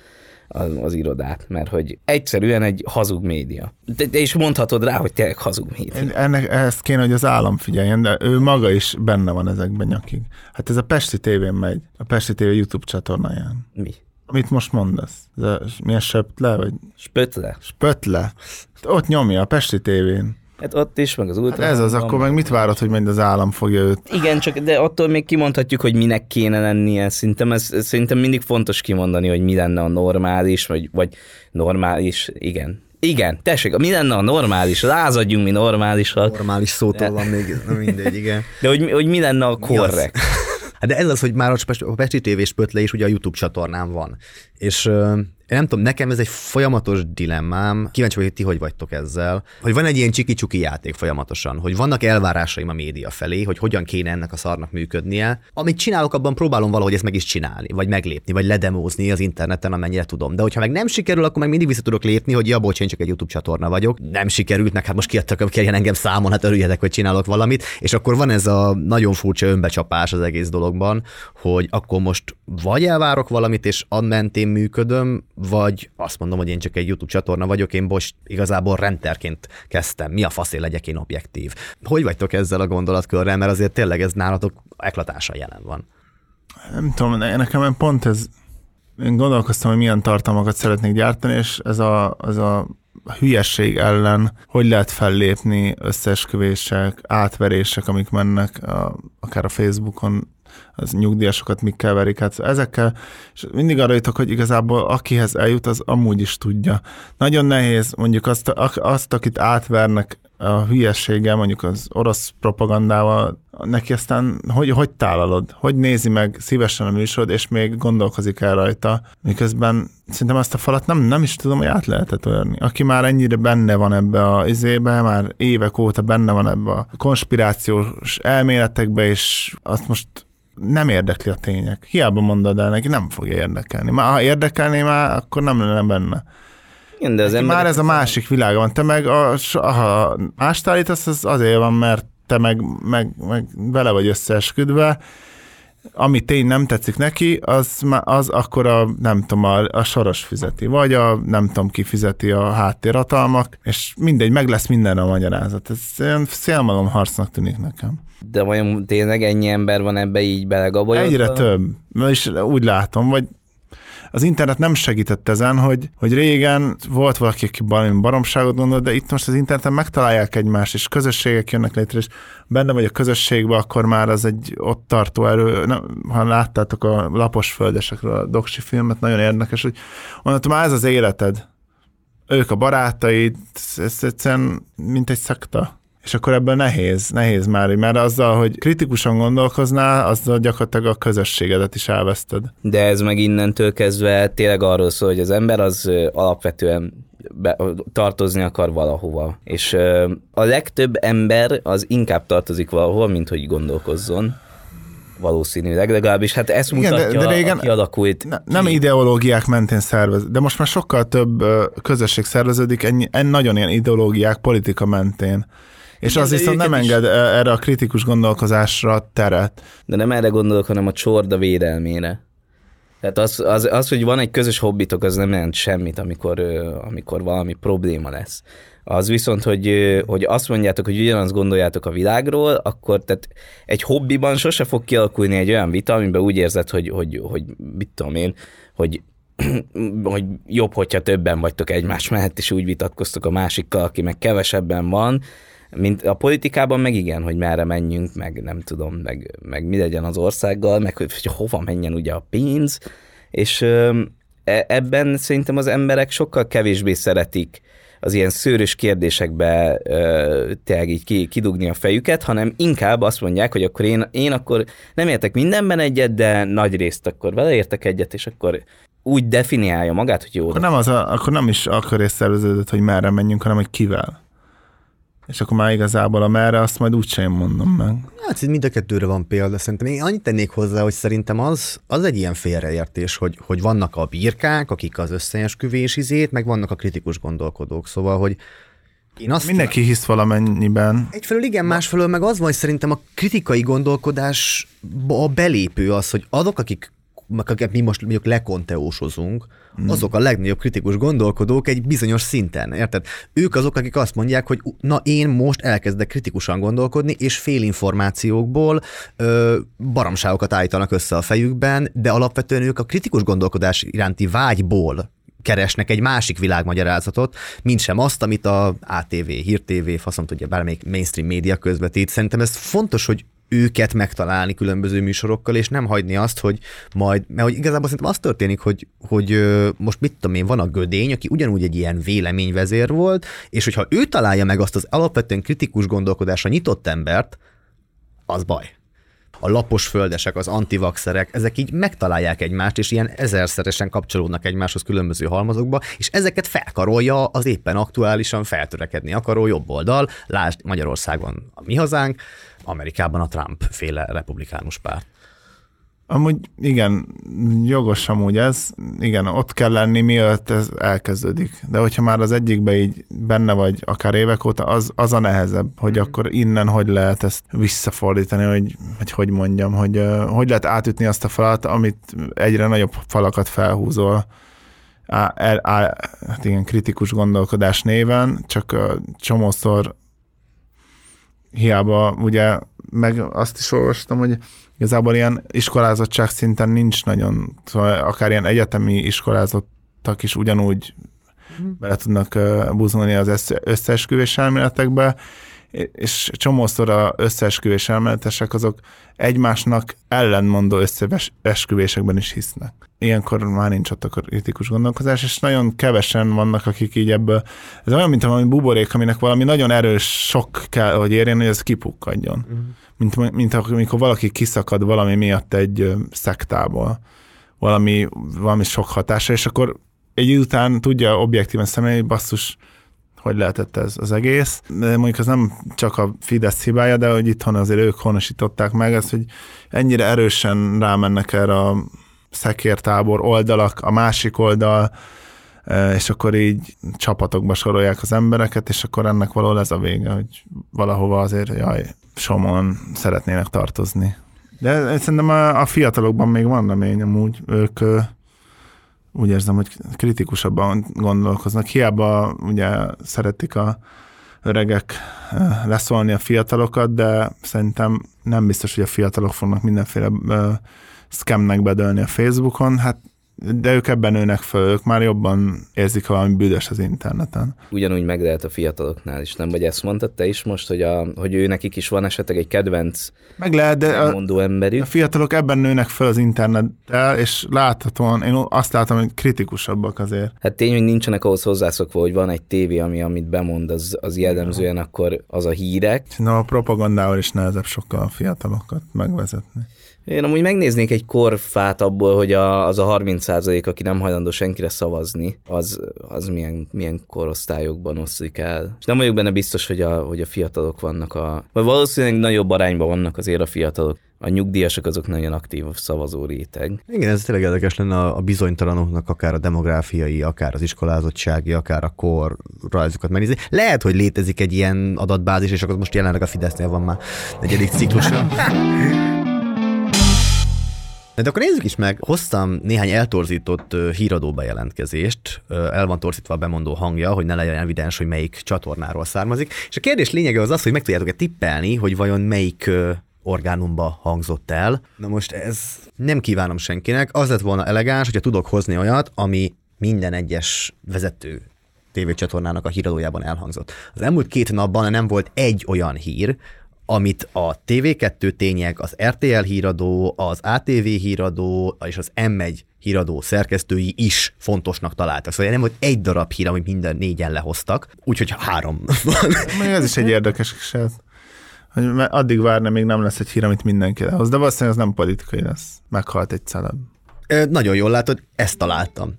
a, az irodát, mert hogy egyszerűen egy hazug média. De, de is mondhatod rá, hogy tényleg hazug média. Ennek ezt kéne, hogy az állam figyeljen, de ő maga is benne van ezekben nyakig. Hát ez a Pesti tévén megy, a Pesti TV YouTube csatornáján. Mi? Amit most mondasz? Ez a, milyen söptle, vagy Spötle? spötle? Ott nyomja a Pesti tévén. Hát ott is, meg az Hát ultra. ez az, akkor meg mit várod, hogy majd az állam fogja őt? Igen, csak de attól még kimondhatjuk, hogy minek kéne lennie. Szerintem, ez, ez szerintem mindig fontos kimondani, hogy mi lenne a normális, vagy, vagy normális, igen. Igen, tessék, mi lenne a normális? Lázadjunk mi normálisak, Normális szótól van még, na mindegy, igen. de hogy, hogy mi lenne a korrekt? Hát de ez az, hogy már a Pest- a Pesti tévés pötle is ugye a YouTube csatornán van. És nem tudom, nekem ez egy folyamatos dilemmám, kíváncsi vagyok, hogy ti hogy vagytok ezzel, hogy van egy ilyen csiki-csuki játék folyamatosan, hogy vannak elvárásaim a média felé, hogy hogyan kéne ennek a szarnak működnie. Amit csinálok, abban próbálom valahogy ezt meg is csinálni, vagy meglépni, vagy ledemózni az interneten, amennyire tudom. De hogyha meg nem sikerül, akkor meg mindig vissza tudok lépni, hogy ja, bocs, én csak egy YouTube csatorna vagyok. Nem sikerült, meg hát most kiadtak, kérjen engem számon, hát örüljetek, hogy csinálok valamit. És akkor van ez a nagyon furcsa önbecsapás az egész dologban, hogy akkor most vagy elvárok valamit, és mentén működöm, vagy azt mondom, hogy én csak egy YouTube csatorna vagyok, én most igazából renterként kezdtem. Mi a faszé legyek én objektív? Hogy vagytok ezzel a gondolatkörrel, mert azért tényleg ez nálatok eklatásan jelen van. Nem tudom, ne- nekem pont ez, én gondolkoztam, hogy milyen tartalmakat szeretnék gyártani, és ez a, ez a hülyesség ellen, hogy lehet fellépni, összeesküvések, átverések, amik mennek, a, akár a Facebookon, az nyugdíjasokat mikkel verik, hát ezekkel, és mindig arra jutok, hogy igazából akihez eljut, az amúgy is tudja. Nagyon nehéz mondjuk azt, azt akit átvernek a hülyességgel, mondjuk az orosz propagandával, neki aztán hogy, hogy tálalod, hogy nézi meg szívesen a műsorod, és még gondolkozik el rajta, miközben szerintem azt a falat nem, nem is tudom, hogy át lehetett törni. Aki már ennyire benne van ebbe a izébe, már évek óta benne van ebbe a konspirációs elméletekbe, és azt most nem érdekli a tények. Hiába mondod el neki, nem fogja érdekelni. Már ha érdekelné már, akkor nem lenne benne. Igen, de az Neki ember... már ez a másik világ van. Te meg, a, ha mást állítasz, az azért van, mert te meg, meg, meg vele vagy összeesküdve, ami tény nem tetszik neki, az, az akkor a, nem tudom, a, a soros fizeti, vagy a, nem tudom, ki fizeti a háttérhatalmak, és mindegy, meg lesz minden a magyarázat. Ez ilyen szélmalom harcnak tűnik nekem. De vajon tényleg ennyi ember van ebbe így belegabolyodva? Egyre több. És úgy látom, vagy az internet nem segített ezen, hogy, hogy régen volt valaki, aki baromságot gondolt, de itt most az interneten megtalálják egymást, és közösségek jönnek létre, és benne vagy a közösségben, akkor már az egy ott tartó erő. Na, ha láttátok a lapos földesekről a doksi filmet, nagyon érdekes, hogy mondhatom, már ez az életed. Ők a barátaid, ez egyszerűen mint egy szekta. És akkor ebből nehéz, nehéz már, mert azzal, hogy kritikusan gondolkoznál, azzal gyakorlatilag a közösségedet is elveszted. De ez meg innentől kezdve tényleg arról szól, hogy az ember az alapvetően be, tartozni akar valahova. És a legtöbb ember az inkább tartozik valahova, mint hogy gondolkozzon. Valószínűleg, legalábbis hát ezt Igen, de- mutatja de a régen- kialakult Ne, nem ideológiák mentén szervez, de most már sokkal több közösség szerveződik, ennyi, ennyi nagyon ilyen ideológiák politika mentén. És Igen, az viszont nem őket is- enged ö, erre a kritikus gondolkozásra teret. De nem erre gondolok, hanem a csorda védelmére. Tehát az, az, az, hogy van egy közös hobbitok, az nem jelent semmit, amikor, amikor valami probléma lesz. Az viszont, hogy, hogy azt mondjátok, hogy ugyanazt gondoljátok a világról, akkor tehát egy hobbiban sose fog kialakulni egy olyan vita, amiben úgy érzed, hogy, hogy, hogy mit tudom én, hogy hogy jobb, hogyha többen vagytok egymás mellett, és úgy vitatkoztok a másikkal, aki meg kevesebben van, mint a politikában meg igen, hogy merre menjünk, meg nem tudom, meg, meg mi legyen az országgal, meg hogy, hova menjen ugye a pénz, és e, ebben szerintem az emberek sokkal kevésbé szeretik az ilyen szőrös kérdésekbe tényleg így kidugni a fejüket, hanem inkább azt mondják, hogy akkor én, én akkor nem értek mindenben egyet, de nagy részt akkor vele értek egyet, és akkor úgy definiálja magát, hogy jó. Akkor nem, az a, akkor nem is akkor szerveződött, hogy merre menjünk, hanem hogy kivel. És akkor már igazából a merre, azt majd úgysem mondom meg. Hát mind a kettőre van példa. Szerintem én annyit tennék hozzá, hogy szerintem az, az egy ilyen félreértés, hogy, hogy vannak a birkák, akik az összeesküvés izét, meg vannak a kritikus gondolkodók. Szóval, hogy én azt Mindenki hisz valamennyiben. Egyfelől igen, másfelől meg az van, hogy szerintem a kritikai gondolkodás a belépő az, hogy azok, akik akiket mi most mondjuk lekonteósozunk, mm. azok a legnagyobb kritikus gondolkodók egy bizonyos szinten, érted? Ők azok, akik azt mondják, hogy na én most elkezdek kritikusan gondolkodni, és félinformációkból ö, baramságokat állítanak össze a fejükben, de alapvetően ők a kritikus gondolkodás iránti vágyból keresnek egy másik világmagyarázatot, mint sem azt, amit a ATV, Hír TV, faszom tudja, bármelyik mainstream média közvetít. Szerintem ez fontos, hogy őket megtalálni különböző műsorokkal, és nem hagyni azt, hogy majd, mert hogy igazából szerintem az történik, hogy, hogy most mit tudom én, van a gödény, aki ugyanúgy egy ilyen véleményvezér volt, és hogyha ő találja meg azt az alapvetően kritikus gondolkodásra nyitott embert, az baj. A lapos földesek, az antivaxerek, ezek így megtalálják egymást, és ilyen ezerszeresen kapcsolódnak egymáshoz különböző halmazokba, és ezeket felkarolja az éppen aktuálisan feltörekedni akaró jobb oldal, lásd Magyarországon a mi hazánk, Amerikában a Trump féle republikánus párt. Amúgy igen, jogos amúgy ez, igen, ott kell lenni, mielőtt ez elkezdődik. De hogyha már az egyikbe így benne vagy akár évek óta, az, az a nehezebb, hogy mm. akkor innen hogy lehet ezt visszafordítani, hogy hogy, hogy mondjam, hogy hogy lehet átütni azt a falat, amit egyre nagyobb falakat felhúzol, á, á, á, hát igen, kritikus gondolkodás néven, csak csomószor hiába ugye, meg azt is olvastam, hogy igazából ilyen iskolázottság szinten nincs nagyon, szóval akár ilyen egyetemi iskolázottak is ugyanúgy mm. bele tudnak buzulni az összeesküvés elméletekbe, és csomószor a összeesküvés elméletesek azok egymásnak ellenmondó összeesküvésekben is hisznek. Ilyenkor már nincs ott a kritikus gondolkozás, és nagyon kevesen vannak, akik így ebből, ez olyan, mint valami buborék, aminek valami nagyon erős sok kell, hogy érjen, hogy ez kipukkadjon. Uh-huh. Mint, mint amikor valaki kiszakad valami miatt egy szektából, valami, valami sok hatása, és akkor egy után tudja objektíven szemlélni, hogy basszus, hogy lehetett ez az egész. De mondjuk az nem csak a Fidesz hibája, de hogy itthon azért ők honosították meg ezt, hogy ennyire erősen rámennek erre a szekértábor oldalak, a másik oldal, e, és akkor így csapatokba sorolják az embereket, és akkor ennek valahol ez a vége, hogy valahova azért, jaj, somon szeretnének tartozni. De szerintem a, a fiatalokban még van remény amúgy, ők úgy érzem, hogy kritikusabban gondolkoznak. Hiába ugye szeretik a öregek leszólni a fiatalokat, de szerintem nem biztos, hogy a fiatalok fognak mindenféle scamnek bedölni a Facebookon. Hát de ők ebben nőnek föl, ők már jobban érzik valami büdös az interneten. Ugyanúgy meg lehet a fiataloknál is, nem? Vagy ezt mondtad te is most, hogy, a, hogy ő nekik is van esetleg egy kedvenc meg lehet, de mondó emberük. A fiatalok ebben nőnek föl az internettel, és láthatóan, én azt látom, hogy kritikusabbak azért. Hát tény, hogy nincsenek ahhoz hozzászokva, hogy van egy tévé, ami amit bemond, az, az jellemzően akkor az a hírek. Na, a propagandával is nehezebb sokkal a fiatalokat megvezetni. Én amúgy megnéznék egy korfát abból, hogy a, az a 30 százalék, aki nem hajlandó senkire szavazni, az, az milyen, milyen korosztályokban oszlik el. És nem vagyok benne biztos, hogy a, hogy a fiatalok vannak a... Vagy valószínűleg nagyobb arányban vannak azért a fiatalok. A nyugdíjasok azok nagyon aktív szavazó réteg. Igen, ez tényleg érdekes lenne a bizonytalanoknak, akár a demográfiai, akár az iskolázottsági, akár a kor rajzokat megnézni. Lehet, hogy létezik egy ilyen adatbázis, és akkor most jelenleg a Fidesznél van már negyedik ciklusa. De akkor nézzük is meg, hoztam néhány eltorzított híradó bejelentkezést, el van torzítva a bemondó hangja, hogy ne legyen evidens, hogy melyik csatornáról származik. És a kérdés lényege az az, hogy meg tudjátok-e tippelni, hogy vajon melyik orgánumba hangzott el. Na most ez nem kívánom senkinek, az lett volna elegáns, hogyha tudok hozni olyat, ami minden egyes vezető tévécsatornának a híradójában elhangzott. Az elmúlt két napban nem volt egy olyan hír, amit a TV2 tények, az RTL híradó, az ATV híradó és az M1 híradó szerkesztői is fontosnak találtak. Szóval nem volt egy darab hír, amit minden négyen lehoztak, úgyhogy három van. Még ez is egy érdekes eset. Hogy me- addig várna, még nem lesz egy hír, amit mindenki lehoz. De valószínűleg ez nem politikai lesz. Meghalt egy celeb. Nagyon jól látod, ezt találtam.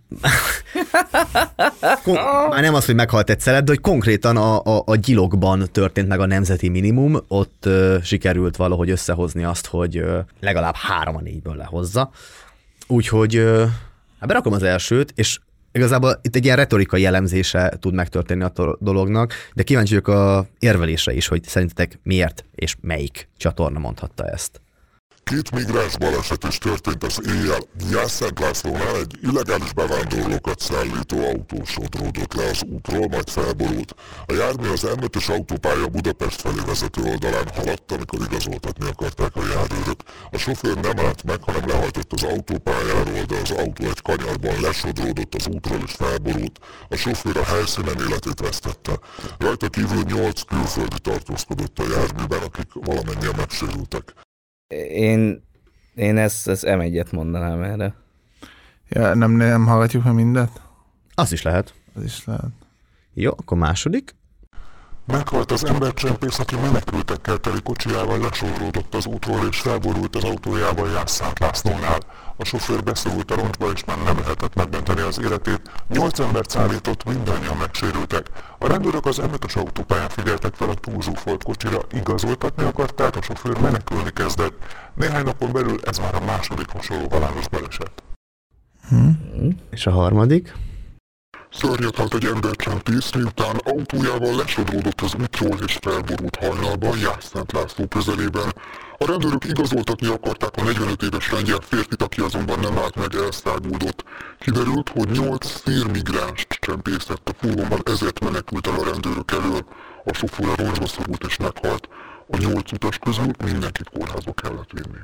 Kon- Már nem az, hogy meghalt egy szelet, de hogy konkrétan a, a, a gyilokban történt meg a nemzeti minimum, ott ö, sikerült valahogy összehozni azt, hogy ö, legalább három a négyből lehozza. Úgyhogy ö, hát berakom az elsőt, és igazából itt egy ilyen retorikai elemzése tud megtörténni a dolognak, de kíváncsi vagyok a érvelésre is, hogy szerintetek miért és melyik csatorna mondhatta ezt. Két migráns baleset is történt az éjjel. Jászent Lászlónál egy illegális bevándorlókat szállító autó sodródott le az útról, majd felborult. A jármű az M5-ös autópálya Budapest felé vezető oldalán haladt, amikor igazoltatni akarták a járőrök. A sofőr nem állt meg, hanem lehajtott az autópályáról, de az autó egy kanyarban lesodródott az útról és felborult. A sofőr a helyszínen életét vesztette. Rajta kívül nyolc külföldi tartózkodott a járműben, akik valamennyien megsérültek. Én, én ezt, ezt M1-et mondanám erre. Ja, nem, nem hallgatjuk meg mindet? Az is lehet. Az is lehet. Jó, akkor második. Meghalt az embercsempész, aki menekültekkel teli kocsijával lesodródott az útról és felborult az autójával Jászát Lászlónál. A sofőr beszorult a roncsba és már nem lehetett megmenteni az életét. Nyolc embert szállított, mindannyian megsérültek. A rendőrök az M5-ös autópályán figyeltek fel a túlzsúfolt kocsira, igazoltatni akarták, a sofőr menekülni kezdett. Néhány napon belül ez már a második hasonló halálos baleset. És a harmadik. Szörnyet egy embercsempész, miután autójával lesodródott az útról és felborult hajnalban Jászent László közelében. A rendőrök igazoltatni akarták a 45 éves lengyel férfit, aki azonban nem állt meg, elszáguldott. Kiderült, hogy 8 szélmigránst csempészett a furgonban, ezért menekült el a rendőrök elől. A sofőr a roncsba szorult és meghalt. A nyolc utas közül mindenkit kórházba kellett vinni.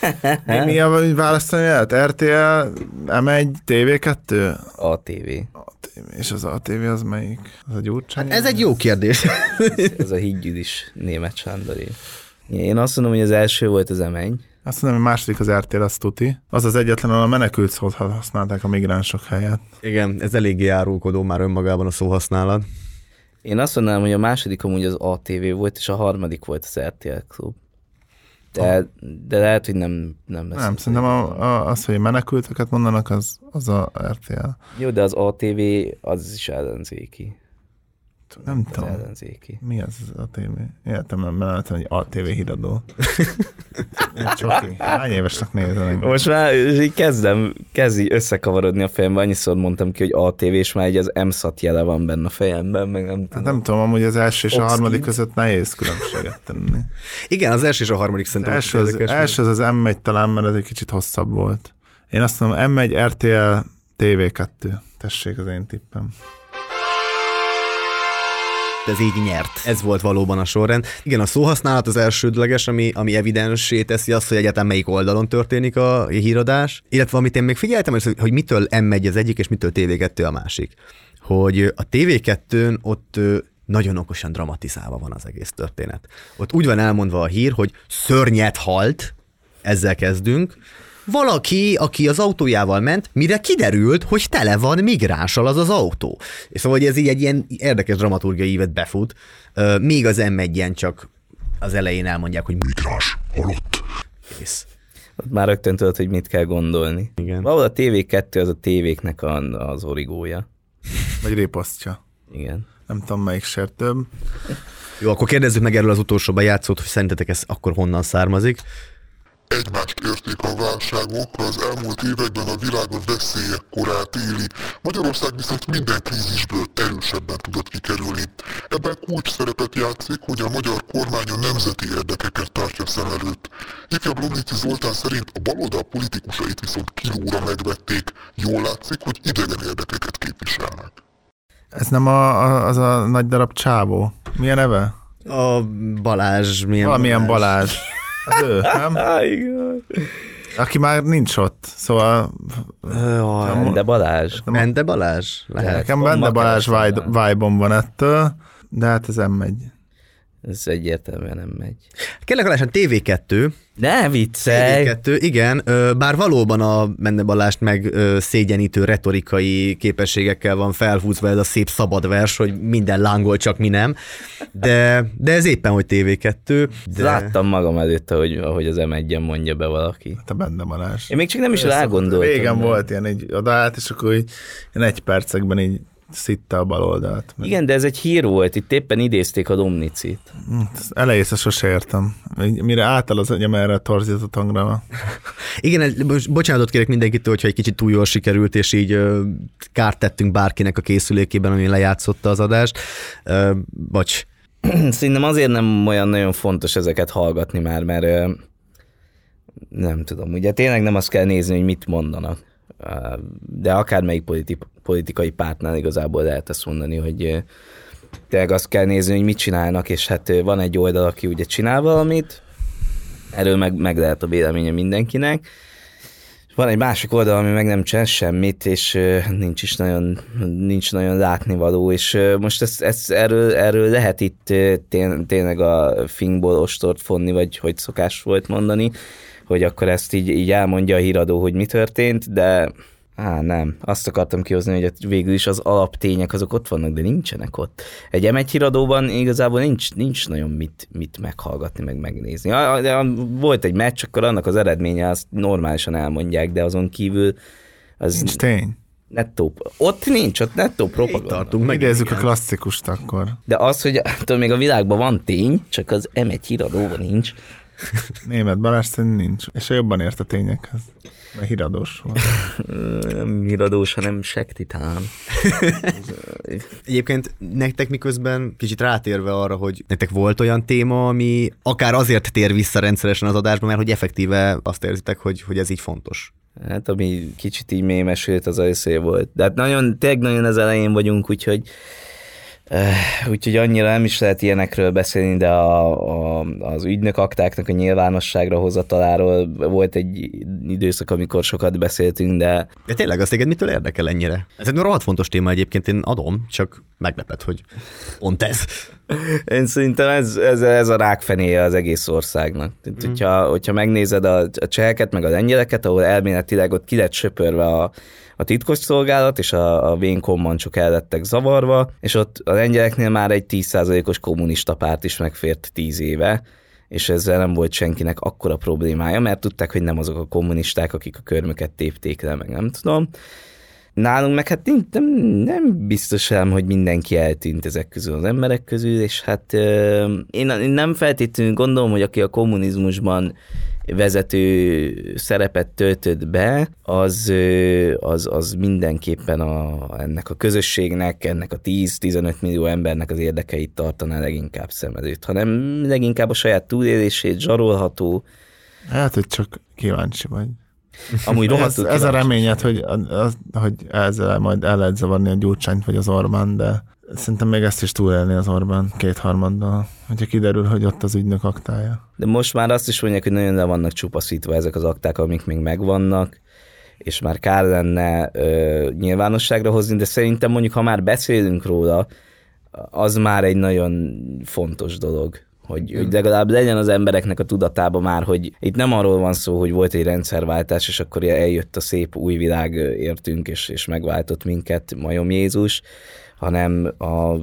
Mi, mi a választani lehet? RTL, M1, TV2? ATV. ATV. És az ATV az melyik? Az a Gyurcsány? Ez egy jó kérdés. Ez a hídgyűlis német Sándori. Én azt mondom, hogy az első volt az M1. Azt mondom, hogy a második az RTL, az tuti. Az az egyetlen, ahol a menekült szót használták a migránsok helyett. Igen, ez eléggé árulkodó már önmagában a szóhasználat. Én azt mondanám, hogy a második amúgy az ATV volt, és a harmadik volt az RTL Klub. De, de lehet, hogy nem, nem lesz. Nem, szerintem a, a, az, hogy menekülteket mondanak, az, az a RTL. Jó, de az ATV az is ellenzéki. Nem Az tudom. ellenzéki. Mi az az ATV? Életemben láttam, hogy ATV híradó. Csoki. Hány évesnek nézem? Most már így kezdem, kezd így összekavarodni a fejemben, annyiszor mondtam ki, hogy ATV, és már így az MSZAT jele van benne a fejemben, meg nem Hát tudom. nem tudom, amúgy az első és a Oxkin. harmadik között nehéz különbséget tenni. Igen, az első és a harmadik Az szerintem. első az, érdekes. első az, az M1 talán, mert ez egy kicsit hosszabb volt. Én azt mondom, M1, RTL, TV2. Tessék az én tippem. Ez így nyert. Ez volt valóban a sorrend. Igen, a szóhasználat az elsődleges, ami, ami evidensé teszi azt, hogy egyáltalán melyik oldalon történik a híradás. Illetve amit én még figyeltem, hogy, hogy mitől M1 az egyik, és mitől TV2 a másik. Hogy a TV2-n ott nagyon okosan dramatizálva van az egész történet. Ott úgy van elmondva a hír, hogy szörnyet halt, ezzel kezdünk, valaki, aki az autójával ment, mire kiderült, hogy tele van migránssal az az autó. És szóval hogy ez így egy ilyen érdekes dramaturgiai ívet befut, még az m ilyen csak az elején elmondják, hogy Migráns, halott. kész. Ott már rögtön tudod, hogy mit kell gondolni. Igen. Valahol a TV2 az a tévéknek a, az origója. Vagy riposztja. Igen. Nem tudom, melyik több. Jó, akkor kérdezzük meg erről az utolsó bejátszót, hogy szerintetek ez akkor honnan származik. Egymást érték a válságok, az elmúlt években a világon veszélyek korát éli. Magyarország viszont minden krízisből erősebben tudott kikerülni. Ebben kulcs szerepet játszik, hogy a magyar kormány a nemzeti érdekeket tartja szem előtt. Ifjabb Lomnici Zoltán szerint a baloldal politikusait viszont kilóra megvették. Jól látszik, hogy idegen érdekeket képviselnek. Ez nem a, a, az a nagy darab csávó. Milyen neve? A Balázs, milyen Valamilyen Balázs. Az ő, nem? Igen. Aki már nincs ott. Szóval Balázs. De Balázs. Mente Balázs? Lehet. nekem ma Balázs vibe-om van ettől, de hát ez nem megy. Ez egyértelműen nem megy. Kérlek Balázs, TV2, Ne viccelj! TV2, igen, bár valóban a Menne Balást meg szégyenítő retorikai képességekkel van felhúzva ez a szép szabad vers, hogy minden lángol, csak mi nem, de, de ez éppen, hogy TV2. De... Láttam magam előtt, ahogy, ahogy az m mondja be valaki. Hát a benne Balázs. Én még csak nem is rágondoltam. Régen de- volt ilyen, így odaállt, és akkor így, ilyen egy percekben így szitta a bal oldalt. Meg Igen, de ez egy hír volt, itt éppen idézték a Domnicit. Ezt Elejészre sose értem. Mire átáll az agyam erre a torzított hangra. Igen, bocsánatot kérek mindenkitől, hogyha egy kicsit túl jól sikerült, és így ö, kárt tettünk bárkinek a készülékében, ami lejátszotta az adást. Ö, bocs. Szerintem azért nem olyan nagyon fontos ezeket hallgatni már, mert ö, nem tudom, ugye tényleg nem azt kell nézni, hogy mit mondanak. De akármelyik politi- politikai pártnál igazából lehet ezt mondani, hogy tényleg azt kell nézni, hogy mit csinálnak, és hát van egy oldal, aki ugye csinál valamit, erről meg, meg lehet a véleménye mindenkinek, van egy másik oldal, ami meg nem csinál semmit, és nincs is nagyon, nincs nagyon látnivaló, és most ezt, ezt erről, erről lehet itt ö, tén, tényleg a fingból ostort fonni, vagy hogy szokás volt mondani, hogy akkor ezt így, így elmondja a híradó, hogy mi történt, de Á, nem. Azt akartam kihozni, hogy végül is az alaptények azok ott vannak, de nincsenek ott. Egy M1 híradóban igazából nincs, nincs nagyon mit, mit meghallgatni, meg megnézni. A, a, a, volt egy meccs, akkor annak az eredménye azt normálisan elmondják, de azon kívül az Nincs tény. nettó, ott nincs, ott nettó Itt propaganda. tartunk meg. Megidézzük a klasszikust akkor. De az, hogy attól még a világban van tény, csak az M1 híradóban nincs. Német Balázs nincs. És jobban ért a tényekhez. Mert híradós volt. Nem híradós, hanem sektitán. Egyébként nektek miközben kicsit rátérve arra, hogy nektek volt olyan téma, ami akár azért tér vissza rendszeresen az adásba, mert hogy effektíve azt érzitek, hogy, hogy ez így fontos. Hát ami kicsit így mémesült, az összé volt. De hát nagyon, tényleg nagyon az elején vagyunk, úgyhogy úgyhogy annyira nem is lehet ilyenekről beszélni, de a, a, az ügynök aktáknak a nyilvánosságra hozataláról volt egy időszak, amikor sokat beszéltünk, de De tényleg, az téged mitől érdekel ennyire? Ez egy rohadt fontos téma egyébként, én adom, csak meglepett, hogy pont ez. Én szerintem ez, ez, ez a rákfenéje az egész országnak. Tehát, hogyha, hogyha megnézed a, a cseheket, meg a lengyeleket, ahol elméletileg ott ki lett söpörve a, a titkos szolgálat, és a, a vénkommancsok el lettek zavarva, és ott a lengyeleknél már egy 10%-os kommunista párt is megfért 10 éve, és ezzel nem volt senkinek akkora problémája, mert tudták, hogy nem azok a kommunisták, akik a körmöket tépték le, meg nem tudom. Nálunk meg hát nem, nem, biztos sem, hogy mindenki eltűnt ezek közül az emberek közül, és hát ö, én, én nem feltétlenül gondolom, hogy aki a kommunizmusban vezető szerepet töltött be, az, az, az mindenképpen a, ennek a közösségnek, ennek a 10-15 millió embernek az érdekeit tartaná leginkább szem előtt, hanem leginkább a saját túlélését, zsarolható, Hát, hogy csak kíváncsi vagy. amúgy Ez, rohadtul ez a reményed, hogy, az, hogy ezzel majd el lehet zavarni a gyurcsányt vagy az Orbán, de szerintem még ezt is túlélni az Orbán kétharmaddal, hogyha kiderül, hogy ott az ügynök aktája. De most már azt is mondják, hogy nagyon le vannak csupaszítva ezek az akták, amik még megvannak, és már kár lenne ö, nyilvánosságra hozni, de szerintem mondjuk, ha már beszélünk róla, az már egy nagyon fontos dolog. Hogy, hogy legalább legyen az embereknek a tudatában már, hogy itt nem arról van szó, hogy volt egy rendszerváltás, és akkor eljött a szép új világ, értünk, és, és megváltott minket, majom Jézus, hanem a...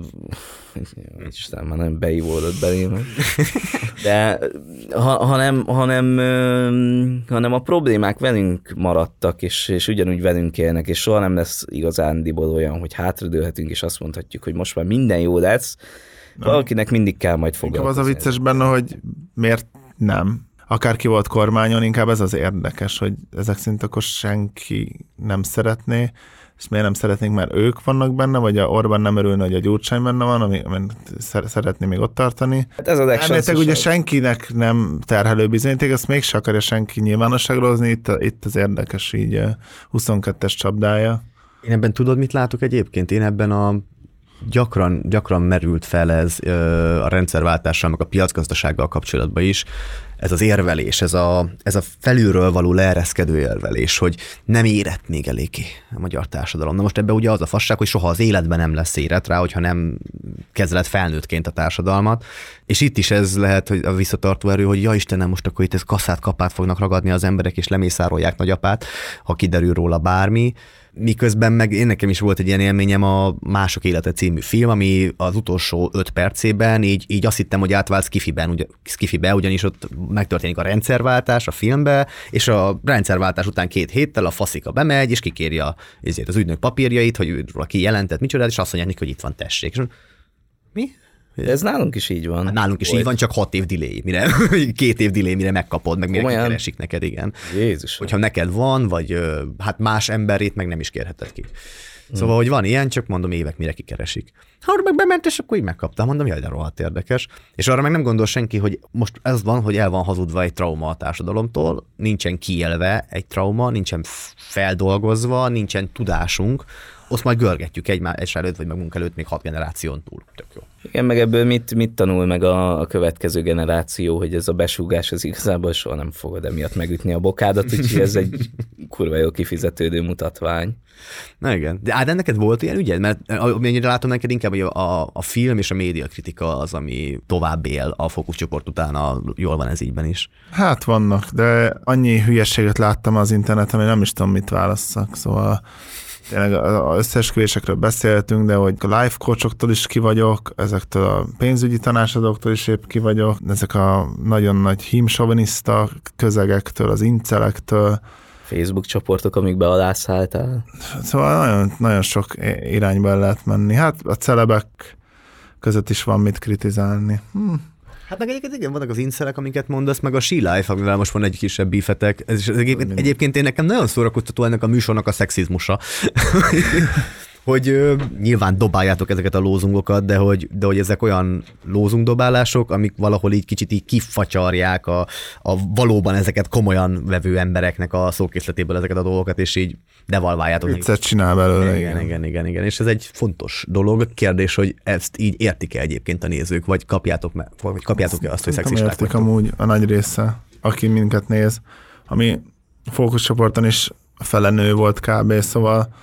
Isten, már nem beivódott belém. De ha, hanem, hanem, hanem a problémák velünk maradtak, és, és ugyanúgy velünk élnek, és soha nem lesz igazándiból olyan, hogy hátradőlhetünk, és azt mondhatjuk, hogy most már minden jó lesz. Valakinek mindig kell majd Inkább foglalkozni. az a vicces benne, hogy miért nem. akárki volt kormányon, inkább ez az érdekes, hogy ezek szerint akkor senki nem szeretné, és miért nem szeretnénk, mert ők vannak benne, vagy a Orbán nem örülne, hogy a Gyurcsány benne van, ami, ami szeretné még ott tartani. Hát ez a Elméletileg ugye senkinek nem terhelő bizonyíték, ezt mégse akarja senki nyilvánosságra hozni, itt, itt az érdekes így 22-es csapdája. Én ebben tudod, mit látok egyébként? Én ebben a gyakran, gyakran merült fel ez a rendszerváltással, meg a piacgazdasággal kapcsolatban is, ez az érvelés, ez a, ez a felülről való leereszkedő érvelés, hogy nem érett még eléggé a magyar társadalom. Na most ebbe ugye az a fasság, hogy soha az életben nem lesz éret rá, hogyha nem kezeled felnőttként a társadalmat, és itt is ez lehet, hogy a visszatartó erő, hogy ja Istenem, most akkor itt ez kasszát, kapát fognak ragadni az emberek, és lemészárolják nagyapát, ha kiderül róla bármi miközben meg én nekem is volt egy ilyen élményem a Mások élete című film, ami az utolsó öt percében így, így azt hittem, hogy átvált Skifiben, ugye, Skifibe, ugyanis ott megtörténik a rendszerváltás a filmbe, és a rendszerváltás után két héttel a faszika bemegy, és kikéri a, az ügynök papírjait, hogy ki jelentett micsoda, és azt mondják neki, hogy itt van tessék. És mi? De ez nálunk is így van. Hát nálunk is Volt. így van, csak hat év delay, mire, két év delay, mire megkapod, meg mire Komolyan? kikeresik neked, igen. Jézus. Hogyha neked van, vagy hát más emberét meg nem is kérheted ki. Szóval, hogy van ilyen, csak mondom évek, mire kikeresik. Ha meg bement, és akkor így megkaptam, mondom, jaj, de rohadt érdekes. És arra meg nem gondol senki, hogy most ez van, hogy el van hazudva egy trauma a társadalomtól, nincsen kielve egy trauma, nincsen feldolgozva, nincsen tudásunk, azt majd görgetjük egymás előtt, vagy meg munka előtt még hat generáción túl. Tök jó. Igen, meg ebből mit, mit tanul meg a, a következő generáció, hogy ez a besúgás az igazából soha nem fogod emiatt megütni a bokádat, úgyhogy ez egy kurva jó kifizetődő mutatvány. Na igen. De hát neked volt ilyen ügyed? Mert amennyire látom neked inkább, hogy a, a film és a médiakritika az, ami tovább él a fókuszcsoport után, a, jól van ez ígyben is. Hát vannak, de annyi hülyeséget láttam az interneten, hogy nem is tudom, mit válasszak. Szóval tényleg az összeesküvésekről beszéltünk, de hogy a life coachoktól is ki vagyok, ezektől a pénzügyi tanácsadóktól is épp ki vagyok, ezek a nagyon nagy hímsoviniszta közegektől, az incelektől, Facebook csoportok, amikbe alászálltál? Szóval nagyon, nagyon sok irányba lehet menni. Hát a celebek között is van mit kritizálni. Hm. Hát meg egyébként igen, vannak az inszerek, amiket mondasz, meg a She Life, amivel most van egy kisebb bífetek. Ez, ez egyébként, egyébként én nekem nagyon szórakoztató ennek a műsornak a szexizmusa. hogy ö, nyilván dobáljátok ezeket a lózungokat, de hogy, de hogy ezek olyan lózungdobálások, amik valahol így kicsit így kifacsarják a, a valóban ezeket komolyan vevő embereknek a szókészletéből ezeket a dolgokat, és így devalváljátok. Viccet csinál belőle. Igen, igen, igen, igen, igen. És ez egy fontos dolog. Kérdés, hogy ezt így értik-e egyébként a nézők, vagy kapjátok, vagy kapjátok-e azt, hogy szexisták értik amúgy a nagy része, aki minket néz, ami fókuszcsoporton is fele nő volt kb. Szóval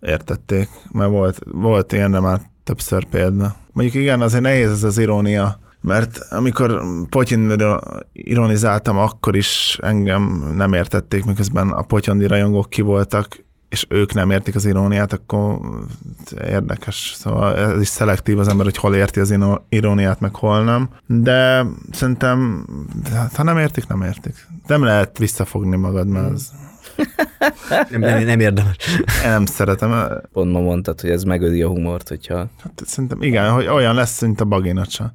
értették, mert volt, volt ilyenre már többször példa. Mondjuk igen, azért nehéz ez az irónia, mert amikor Potyinra ironizáltam, akkor is engem nem értették, miközben a potyondi rajongók ki voltak, és ők nem értik az iróniát, akkor érdekes. Szóval ez is szelektív az ember, hogy hol érti az iróniát, meg hol nem. De szerintem, ha nem értik, nem értik. Nem lehet visszafogni magad, mert az nem, nem, nem érdemes. Én nem szeretem. Pont ma mondtad, hogy ez megöli a humort, hogyha... Hát szerintem igen, hogy olyan lesz, mint a baginacsa.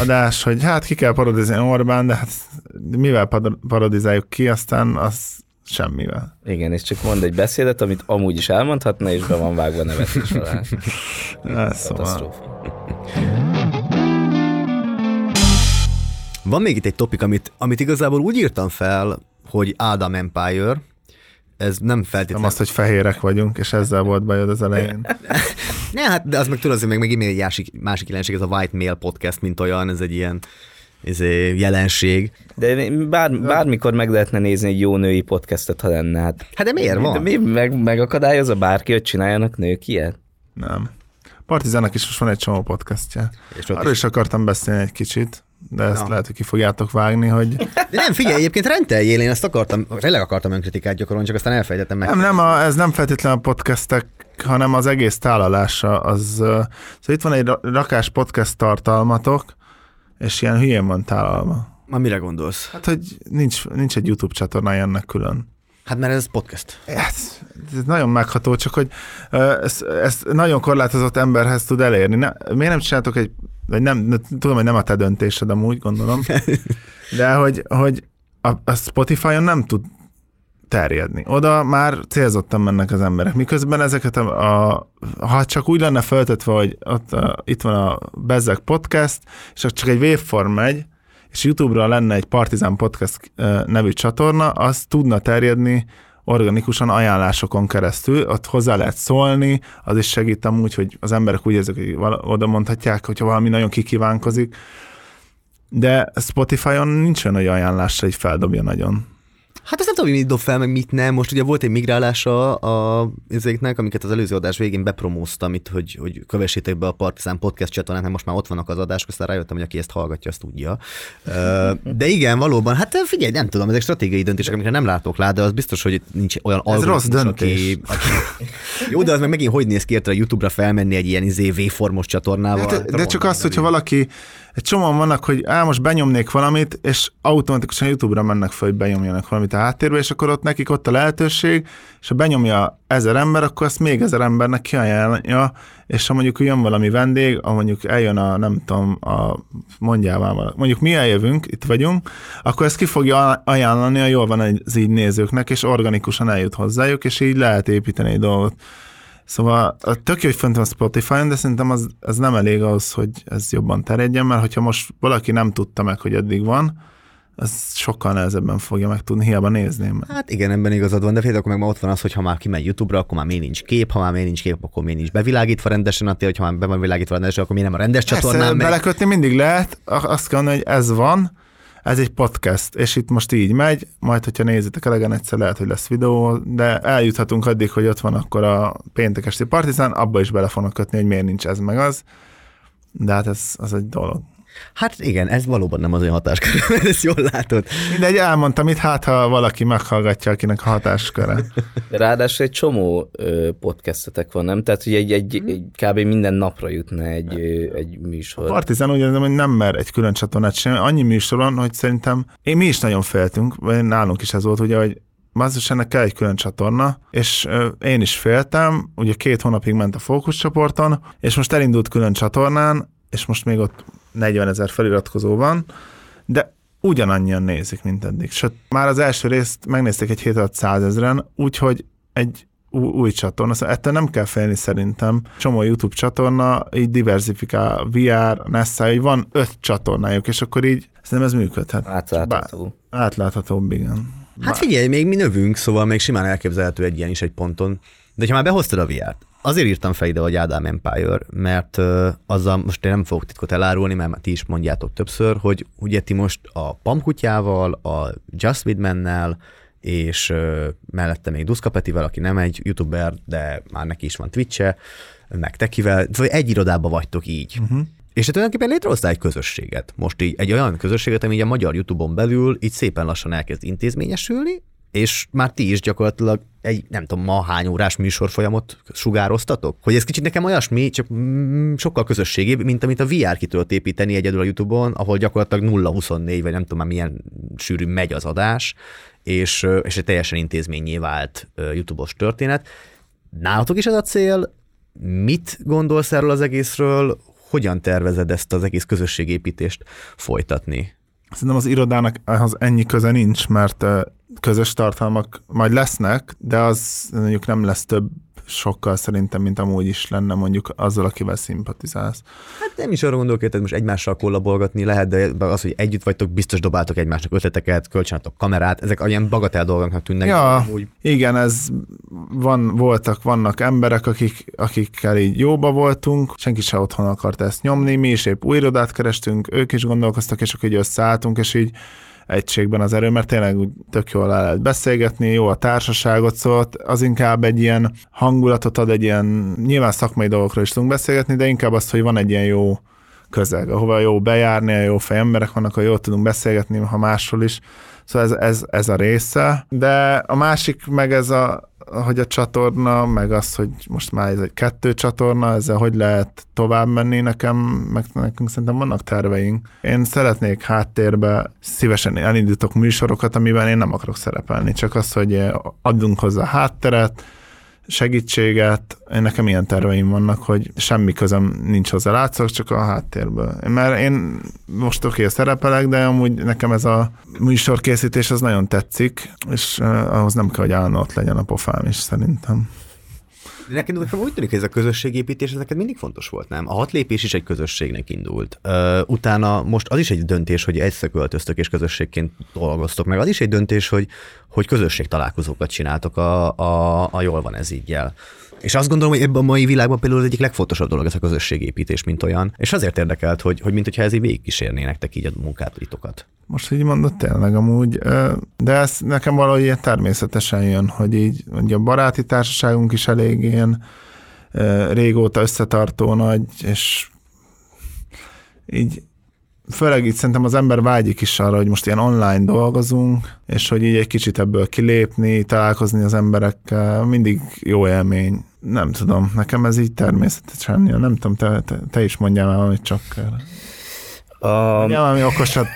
Adás, hogy hát ki kell parodizálni Orbán, de hát mivel parodizáljuk ki, aztán az semmivel. Igen, és csak mond egy beszédet, amit amúgy is elmondhatna, és be van vágva nevetés alá. Szóval. Van még itt egy topik, amit, amit igazából úgy írtam fel, hogy Adam Empire, ez nem feltétlenül... Nem azt, hogy fehérek vagyunk, és ezzel volt bajod az elején. ne, hát de az meg tudod, hogy meg megint egy másik, másik jelenség, ez a White Male Podcast, mint olyan, ez egy ilyen ez egy jelenség. De bár, bármikor meg lehetne nézni egy jó női podcastet, ha lenne. Hát, hát de miért van? De mi meg, megakadályozza bárki, hogy csináljanak nők ilyet? Nem. Partizának is most van egy csomó podcastja. És Arról is akartam beszélni egy kicsit de ezt Na. lehet, hogy ki fogjátok vágni, hogy... De nem, figyelj, egyébként rendeljél, én ezt akartam, tényleg akartam önkritikát gyakorolni, csak aztán elfejtettem meg. Nem, nem a, ez nem feltétlenül a podcastek, hanem az egész tálalása. Az, szóval itt van egy rakás podcast tartalmatok, és ilyen hülyén van tálalva. Ma mire gondolsz? Hát, hogy nincs, nincs egy YouTube csatornája ennek külön. Hát mert ez podcast. Ez, ez nagyon megható, csak hogy ezt, ezt nagyon korlátozott emberhez tud elérni. Ne, miért nem csináltok egy vagy nem, tudom, hogy nem a te döntésed amúgy, gondolom, de hogy, hogy a, a Spotify-on nem tud terjedni. Oda már célzottan mennek az emberek. Miközben ezeket a, a ha csak úgy lenne feltetve, hogy ott a, itt van a Bezzek podcast, és csak egy waveform megy, és YouTube-ra lenne egy Partizán Podcast nevű csatorna, az tudna terjedni organikusan ajánlásokon keresztül, ott hozzá lehet szólni, az is segít amúgy, hogy az emberek úgy érzik, hogy oda mondhatják, hogyha valami nagyon kikívánkozik, de Spotify-on nincs olyan hogy feldobja nagyon. Hát ezt nem tudom, hogy mit dob fel, meg mit nem. Most ugye volt egy migrálása a ezeknek, amiket az előző adás végén bepromóztam itt, hogy, hogy kövessétek be a Partizán Podcast csatornát, mert most már ott vannak az adások, aztán rájöttem, hogy aki ezt hallgatja, azt tudja. De igen, valóban, hát figyelj, nem tudom, ezek stratégiai döntések, amikre nem látok lá, de az biztos, hogy nincs olyan Ez rossz döntés. Aki, aki... Jó, de az meg megint hogy néz ki a YouTube-ra felmenni egy ilyen izé V-formos csatornával? Hát, de csak az, hogyha valaki egy csomóan vannak, hogy á, most benyomnék valamit, és automatikusan YouTube-ra mennek fel, hogy benyomjanak valamit a háttérbe, és akkor ott nekik ott a lehetőség, és ha benyomja ezer ember, akkor azt még ezer embernek kiajánlja, és ha mondjuk jön valami vendég, ha mondjuk eljön a, nem tudom, a mondjál valami, mondjuk mi eljövünk, itt vagyunk, akkor ezt ki fogja ajánlani, a jól van az így nézőknek, és organikusan eljut hozzájuk, és így lehet építeni egy dolgot. Szóval tök jó, hogy fönt van Spotify-on, de szerintem az, az nem elég ahhoz, hogy ez jobban terjedjen, mert hogyha most valaki nem tudta meg, hogy eddig van, az sokkal nehezebben fogja meg tudni, hiába nézném. Hát igen, ebben igazad van, de fél, akkor meg ma ott van az, hogy ha már kimegy YouTube-ra, akkor már még nincs kép, ha már még nincs kép, akkor még nincs bevilágítva rendesen a tél, ha már be van világítva rendesen, akkor még nem a rendes csatornán megy. belekötni mindig lehet, azt kell mondani, hogy ez van, ez egy podcast, és itt most így megy, majd, hogyha nézitek elegen egyszer lehet, hogy lesz videó, de eljuthatunk addig, hogy ott van akkor a péntek esti partizán, abba is bele fognak kötni, hogy miért nincs ez meg az, de hát ez az egy dolog. Hát igen, ez valóban nem az olyan hatáskör, ezt jól látod. Mindegy, elmondtam itt, hát ha valaki meghallgatja, akinek a hatásköre. Ráadásul egy csomó podcastetek van, nem? Tehát, hogy egy, egy, egy kb. minden napra jutna egy, egy műsor. A Partizán úgy érzem, hogy nem mer egy külön csatornát sem. Annyi műsor van, hogy szerintem én mi is nagyon féltünk, vagy nálunk is ez volt, ugye, hogy Mazdos ennek kell egy külön csatorna, és én is féltem, ugye két hónapig ment a fókuszcsoporton, és most elindult külön csatornán, és most még ott 40 ezer feliratkozó van, de ugyanannyian nézik, mint eddig. Sőt, már az első részt megnézték egy 7-600 ezeren, úgyhogy egy új csatorna, szóval ettől nem kell félni szerintem. Csomó YouTube csatorna, így diversifikál, VR, Nessa, hogy van öt csatornájuk, és akkor így szerintem ez működhet. Átlátható. Átláthatóbb, igen. Hát figyelj, még mi növünk, szóval még simán elképzelhető egy ilyen is egy ponton. De ha már behoztad a VR-t, Azért írtam fel ide, hogy Ádám Empire, mert uh, azzal most én nem fogok titkot elárulni, mert ti is mondjátok többször, hogy ugye ti most a Pamkutyával, a Just Widmennel, és uh, mellette még Duszka Petivel, aki nem egy youtuber, de már neki is van Twitche, meg Tekivel, vagy egy irodában vagytok így. Uh-huh. És te tulajdonképpen létrehoztál egy közösséget. Most így egy olyan közösséget, ami így a magyar YouTube-on belül így szépen lassan elkezd intézményesülni, és már ti is gyakorlatilag egy, nem tudom, ma hány órás műsorfolyamot sugároztatok? Hogy ez kicsit nekem olyasmi, csak mm, sokkal közösségébb, mint amit a VR ki tudott építeni egyedül a YouTube-on, ahol gyakorlatilag 0-24, vagy nem tudom már milyen sűrű megy az adás, és, és egy teljesen intézményé vált YouTube-os történet. Nálatok is ez a cél? Mit gondolsz erről az egészről? Hogyan tervezed ezt az egész közösségépítést folytatni? Szerintem az irodának az ennyi köze nincs, mert közös tartalmak majd lesznek, de az mondjuk nem lesz több sokkal szerintem, mint amúgy is lenne mondjuk azzal, akivel szimpatizálsz. Hát nem is arra gondolok, hogy most egymással kollabolgatni lehet, de az, hogy együtt vagytok, biztos dobáltok egymásnak ötleteket, kölcsönadtok kamerát, ezek ilyen bagatel dolgoknak tűnnek. Ja, úgy. igen, ez van, voltak, vannak emberek, akik, akikkel így jóba voltunk, senki se otthon akart ezt nyomni, mi is épp új irodát kerestünk, ők is gondolkoztak, és akkor így összeálltunk, és így egységben az erő, mert tényleg úgy tök jól le lehet beszélgetni, jó a társaságot, szóval az inkább egy ilyen hangulatot ad, egy ilyen, nyilván szakmai dolgokról is tudunk beszélgetni, de inkább azt, hogy van egy ilyen jó közeg, ahova jó bejárni, a jó fej emberek vannak, ahol jól tudunk beszélgetni, ha másról is. Szóval ez, ez, ez a része. De a másik meg ez a, hogy a csatorna, meg az, hogy most már ez egy kettő csatorna, ezzel hogy lehet tovább menni nekem, meg nekünk szerintem vannak terveink. Én szeretnék háttérbe szívesen elindítok műsorokat, amiben én nem akarok szerepelni, csak az, hogy adunk hozzá hátteret, segítséget. Én nekem ilyen terveim vannak, hogy semmi közöm nincs hozzá, látszok csak a háttérből. Mert én most oké, szerepelek, de amúgy nekem ez a műsorkészítés az nagyon tetszik, és uh, ahhoz nem kell, hogy állandóan ott legyen a pofám is szerintem. De nekem, nekem úgy tűnik, hogy ez a közösségépítés, ez neked mindig fontos volt, nem? A hat lépés is egy közösségnek indult. Uh, utána most az is egy döntés, hogy összeköltöztök és közösségként dolgoztok, meg az is egy döntés, hogy, hogy közösség találkozókat csináltok a, a, a jól van ez így jel. És azt gondolom, hogy ebben a mai világban például az egyik legfontosabb dolog ez a közösségépítés, mint olyan. És azért érdekelt, hogy, hogy mint hogyha ez így végigkísérné nektek így a munkátitokat. Most így mondott tényleg amúgy, de ez nekem valahogy ilyen természetesen jön, hogy így ugye a baráti társaságunk is elég ilyen régóta összetartó nagy, és így főleg itt szerintem az ember vágyik is arra, hogy most ilyen online dolgozunk, és hogy így egy kicsit ebből kilépni, találkozni az emberekkel, mindig jó élmény. Nem tudom, nekem ez így természetesen jön. Nem tudom, te, te, te is mondjál már valamit csak Um, ja, valami okosat.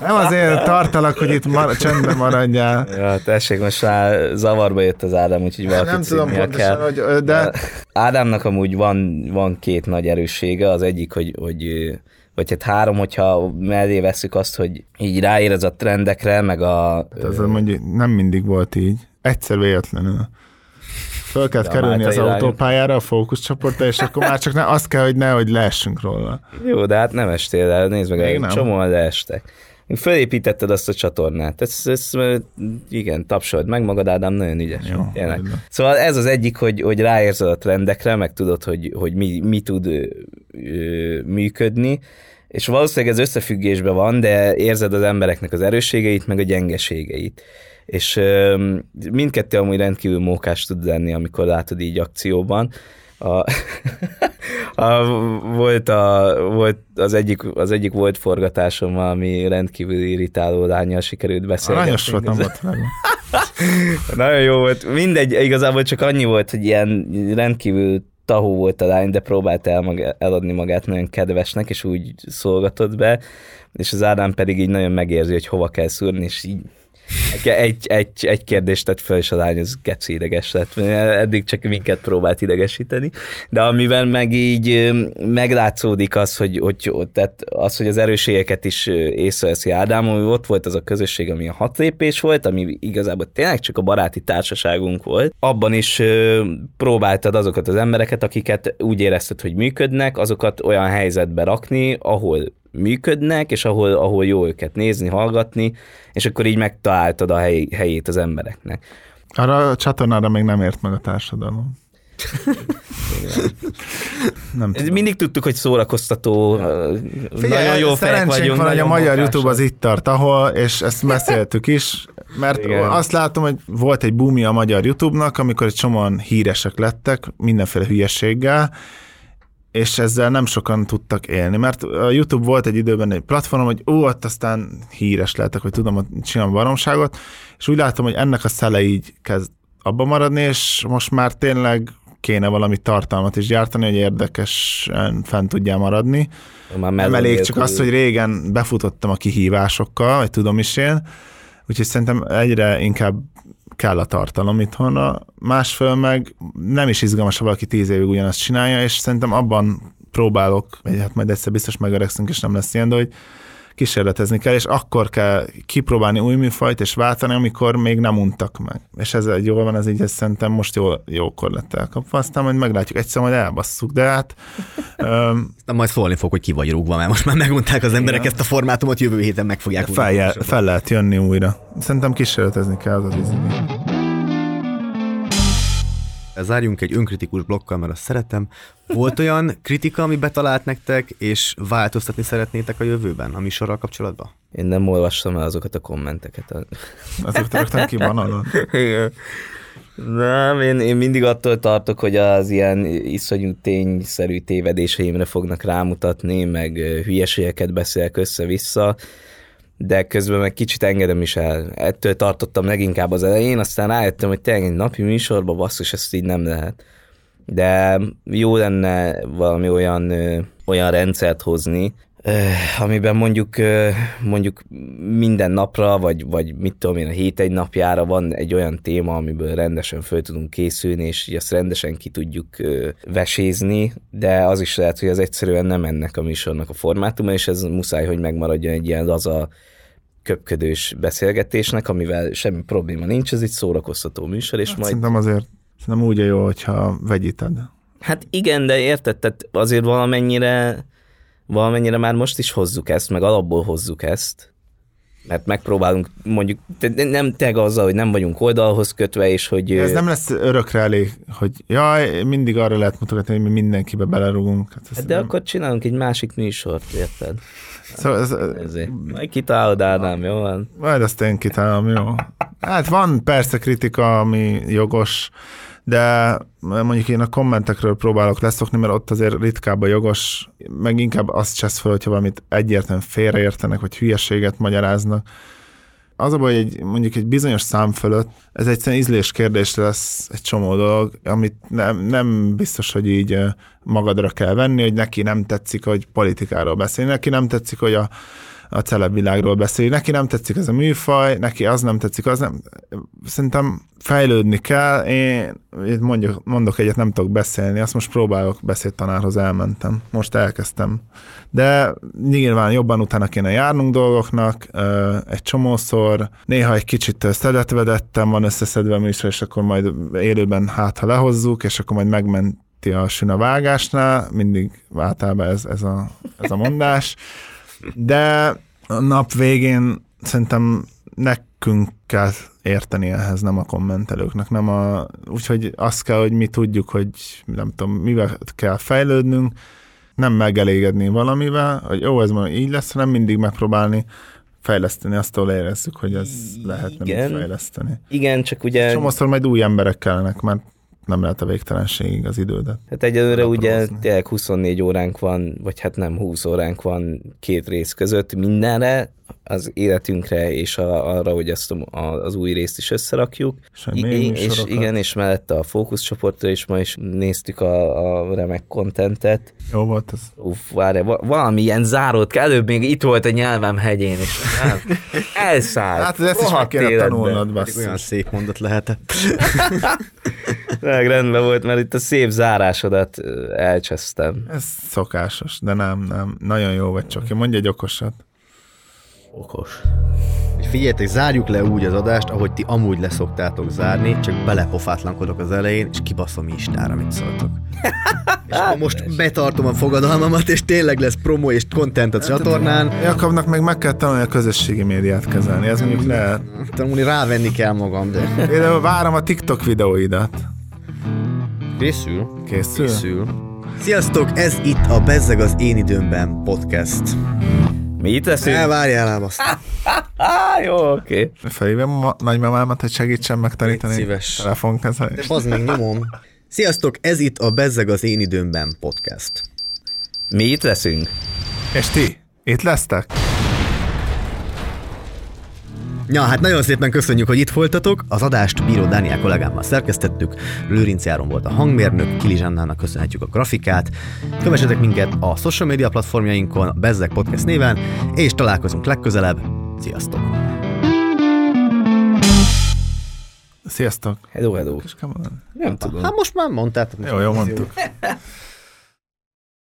Nem azért tartalak, hogy itt mar- csendben maradjál. Ja, tessék, most már zavarba jött az Ádám, úgyhogy valaki Nem tudom pontosan, kell. hogy, de... Ádámnak amúgy van, van két nagy erőssége. Az egyik, hogy, hogy vagy hát három, hogyha mellé veszük azt, hogy így ráérez a trendekre, meg a... Hát ez mondjuk nem mindig volt így. Egyszer véletlenül. Föl kell kerülni az irányú. autópályára a fókuszcsoportra, és akkor már csak ne, azt kell, hogy nehogy leessünk róla. Jó, de hát nem estél el, nézd meg, egy csomóan leestek. Fölépítetted azt a csatornát. Ez, ez, igen, tapsold meg magad, Ádám, nagyon ügyes. Jó, tényleg. Szóval ez az egyik, hogy, hogy ráérzed a trendekre, meg tudod, hogy, hogy mi, mi tud ö, működni, és valószínűleg ez összefüggésben van, de érzed az embereknek az erősségeit, meg a gyengeségeit. És mindkettő amúgy rendkívül mókás tud lenni, amikor látod így akcióban. A, a, volt, a, volt az, egyik, az egyik volt forgatásom, ami rendkívül irritáló lányjal sikerült beszélni. Aranyos volt, nem volt Nagyon jó volt. Mindegy, igazából csak annyi volt, hogy ilyen rendkívül tahó volt a lány, de próbált el maga, eladni magát nagyon kedvesnek, és úgy szolgatott be, és az Ádám pedig így nagyon megérzi, hogy hova kell szúrni, és így egy, egy, egy kérdést tett fel, és a lány az geci ideges lett. Eddig csak minket próbált idegesíteni. De amivel meg így meglátszódik az, hogy, hogy, tehát az, hogy az erőségeket is észreveszi Ádám, hogy ott volt az a közösség, ami a hat lépés volt, ami igazából tényleg csak a baráti társaságunk volt. Abban is próbáltad azokat az embereket, akiket úgy érezted, hogy működnek, azokat olyan helyzetbe rakni, ahol működnek, és ahol, ahol jó őket nézni, hallgatni, és akkor így megtaláltad a hely, helyét az embereknek. Arra a csatornára még nem ért meg a társadalom. nem tudom. Mindig tudtuk, hogy szórakoztató, Figyelj, nagyon jó fejek vagyunk. van, hogy a magyar YouTube az itt tart, ahol, és ezt beszéltük is, mert Igen. azt látom, hogy volt egy bumi a magyar YouTube-nak, amikor egy csomóan híresek lettek, mindenféle hülyességgel, és ezzel nem sokan tudtak élni, mert a YouTube volt egy időben egy platform, hogy ó, ott aztán híres lehetek, hogy tudom, hogy csinálom baromságot, és úgy látom, hogy ennek a szele így kezd abba maradni, és most már tényleg kéne valami tartalmat is gyártani, hogy érdekesen fent tudjál maradni. Már nem elég csak az, hogy régen befutottam a kihívásokkal, vagy tudom is én, úgyhogy szerintem egyre inkább kell a tartalom itthonra, másfél meg nem is izgalmas, ha valaki tíz évig ugyanazt csinálja, és szerintem abban próbálok, vagy hát majd egyszer biztos megöregszünk, és nem lesz ilyen, de hogy kísérletezni kell, és akkor kell kipróbálni új műfajt, és váltani, amikor még nem untak meg. És ez jól van, ez így ez szerintem most jó, jókor lett elkapva, aztán majd meglátjuk, egyszer majd elbasszuk, de hát... Um, nem majd szólni fog, hogy ki vagy rúgva, mert most már megunták az emberek igen. ezt a formátumot, jövő héten meg fogják fel, fel lehet jönni újra. Szerintem kísérletezni kell az az izini. Zárjunk egy önkritikus blokkal, mert azt szeretem. Volt olyan kritika, ami betalált nektek, és változtatni szeretnétek a jövőben a műsorral kapcsolatban? Én nem olvastam el azokat a kommenteket. Azok rögtön ki van Nem, én, én mindig attól tartok, hogy az ilyen iszonyú tényszerű tévedéseimre fognak rámutatni, meg hülyeségeket beszélek össze-vissza, de közben meg kicsit engedem is el. Ettől tartottam leginkább az elején, aztán rájöttem, hogy tényleg egy napi műsorba basszus, ezt így nem lehet. De jó lenne valami olyan, olyan rendszert hozni, amiben mondjuk eh, mondjuk minden napra, vagy, vagy mit tudom én, a hét egy napjára van egy olyan téma, amiből rendesen föl tudunk készülni, és így azt rendesen ki tudjuk eh, vesézni, de az is lehet, hogy az egyszerűen nem ennek a műsornak a formátuma, és ez muszáj, hogy megmaradjon egy ilyen laza köpködős beszélgetésnek, amivel semmi probléma nincs, ez egy szórakoztató műsor, és Hát majd... Szerintem azért szerintem úgy a jó, hogyha vegyíted. Hát igen, de érted, tehát azért valamennyire, valamennyire már most is hozzuk ezt, meg alapból hozzuk ezt, mert megpróbálunk mondjuk, nem teg azzal, hogy nem vagyunk oldalhoz kötve, és hogy... Ez nem lesz örökre elég, hogy jaj, mindig arra lehet mutogatni, hogy mi mindenkibe belerugunk. Hát ez Hát de nem- akkor csinálunk egy másik műsort, érted? Szóval ez, Ezért. Majd kitalálod, Ádám, jó van? majd azt én kitálom, jó. Hát van persze kritika, ami jogos, de mondjuk én a kommentekről próbálok leszokni, mert ott azért ritkább a jogos, meg inkább azt csesz fel, hogyha valamit egyértelműen félreértenek, vagy hülyeséget magyaráznak. Az a baj, hogy egy, mondjuk egy bizonyos szám fölött, ez egyszerűen ízlés kérdés lesz egy csomó dolog, amit nem, nem biztos, hogy így magadra kell venni, hogy neki nem tetszik, hogy politikáról beszél, neki nem tetszik, hogy a, a celebvilágról beszél, neki nem tetszik ez a műfaj, neki az nem tetszik, az nem. Szerintem fejlődni kell, én mondjuk, mondok egyet, nem tudok beszélni, azt most próbálok beszédtanárhoz elmentem, most elkezdtem. De nyilván jobban utána kéne járnunk dolgoknak, egy csomószor, néha egy kicsit szedetvedettem, van összeszedve műsor, és akkor majd élőben hát, ha lehozzuk, és akkor majd megmenti a sün a vágásnál, mindig általában ez, ez, a, ez a mondás. De a nap végén szerintem nekünk kell érteni ehhez, nem a kommentelőknek, nem a, úgyhogy azt kell, hogy mi tudjuk, hogy nem tudom, mivel kell fejlődnünk, nem megelégedni valamivel, hogy jó, ez ma így lesz, hanem mindig megpróbálni fejleszteni, azt ahol érezzük, hogy ez lehetne Igen. fejleszteni. Igen, csak ugye... Csomószor majd új emberek kellene, mert nem lehet a végtelenségig az idődet. Hát egyelőre ugye tényleg 24 óránk van, vagy hát nem 20 óránk van két rész között mindenre, az életünkre és a, arra, hogy ezt a, a, az új részt is összerakjuk. I- és igen, és mellette a fókuszcsoportra is ma is néztük a, a remek kontentet. Jó volt ez. Uff, várj, va- valami ilyen zárót előbb még itt volt a nyelvem hegyén, és nem, elszállt. Hát ezt is meg kéne tanulnod, Pedig olyan basszus. szép mondat lehetett. Rendben volt, mert itt a szép zárásodat elcsesztem. Ez szokásos, de nem, nem. Nagyon jó vagy csak. Mondj egy okosat. Okos. Hogy Figyeljetek, zárjuk le úgy az adást, ahogy ti amúgy leszoktátok zárni, csak belepofátlankodok az elején, és kibaszom Instára, mit szóltok. és akkor most betartom a fogadalmamat, és tényleg lesz promo és content a csatornán. Jakabnak meg meg kell tanulni a közösségi médiát kezelni. Ez mondjuk lehet. Tanulni rávenni kell magam, de Például várom a TikTok videóidat. készül. Készül? Készül. Sziasztok, ez itt a Bezzeg az én időmben podcast. Mi itt leszünk? Ne várjál ám azt. Á, jó, oké. Felhívjam ma- nagymamámat, hogy segítsen megtanítani szíves. telefonkezelést. Az még nyomom. Sziasztok, ez itt a Bezzeg az én időmben podcast. Mi itt leszünk? És ti? Itt lesztek? Ja, hát nagyon szépen köszönjük, hogy itt voltatok. Az adást Bíró Dániel kollégámmal szerkesztettük, Lőrinc Járon volt a hangmérnök, Kili Zsannának köszönhetjük a grafikát. Kövessetek minket a social media platformjainkon, a Bezzeg Podcast néven, és találkozunk legközelebb. Sziasztok! Sziasztok. Hello, hello. Nem tudom. Hát most már mondtátok. Jó, jó mondtuk.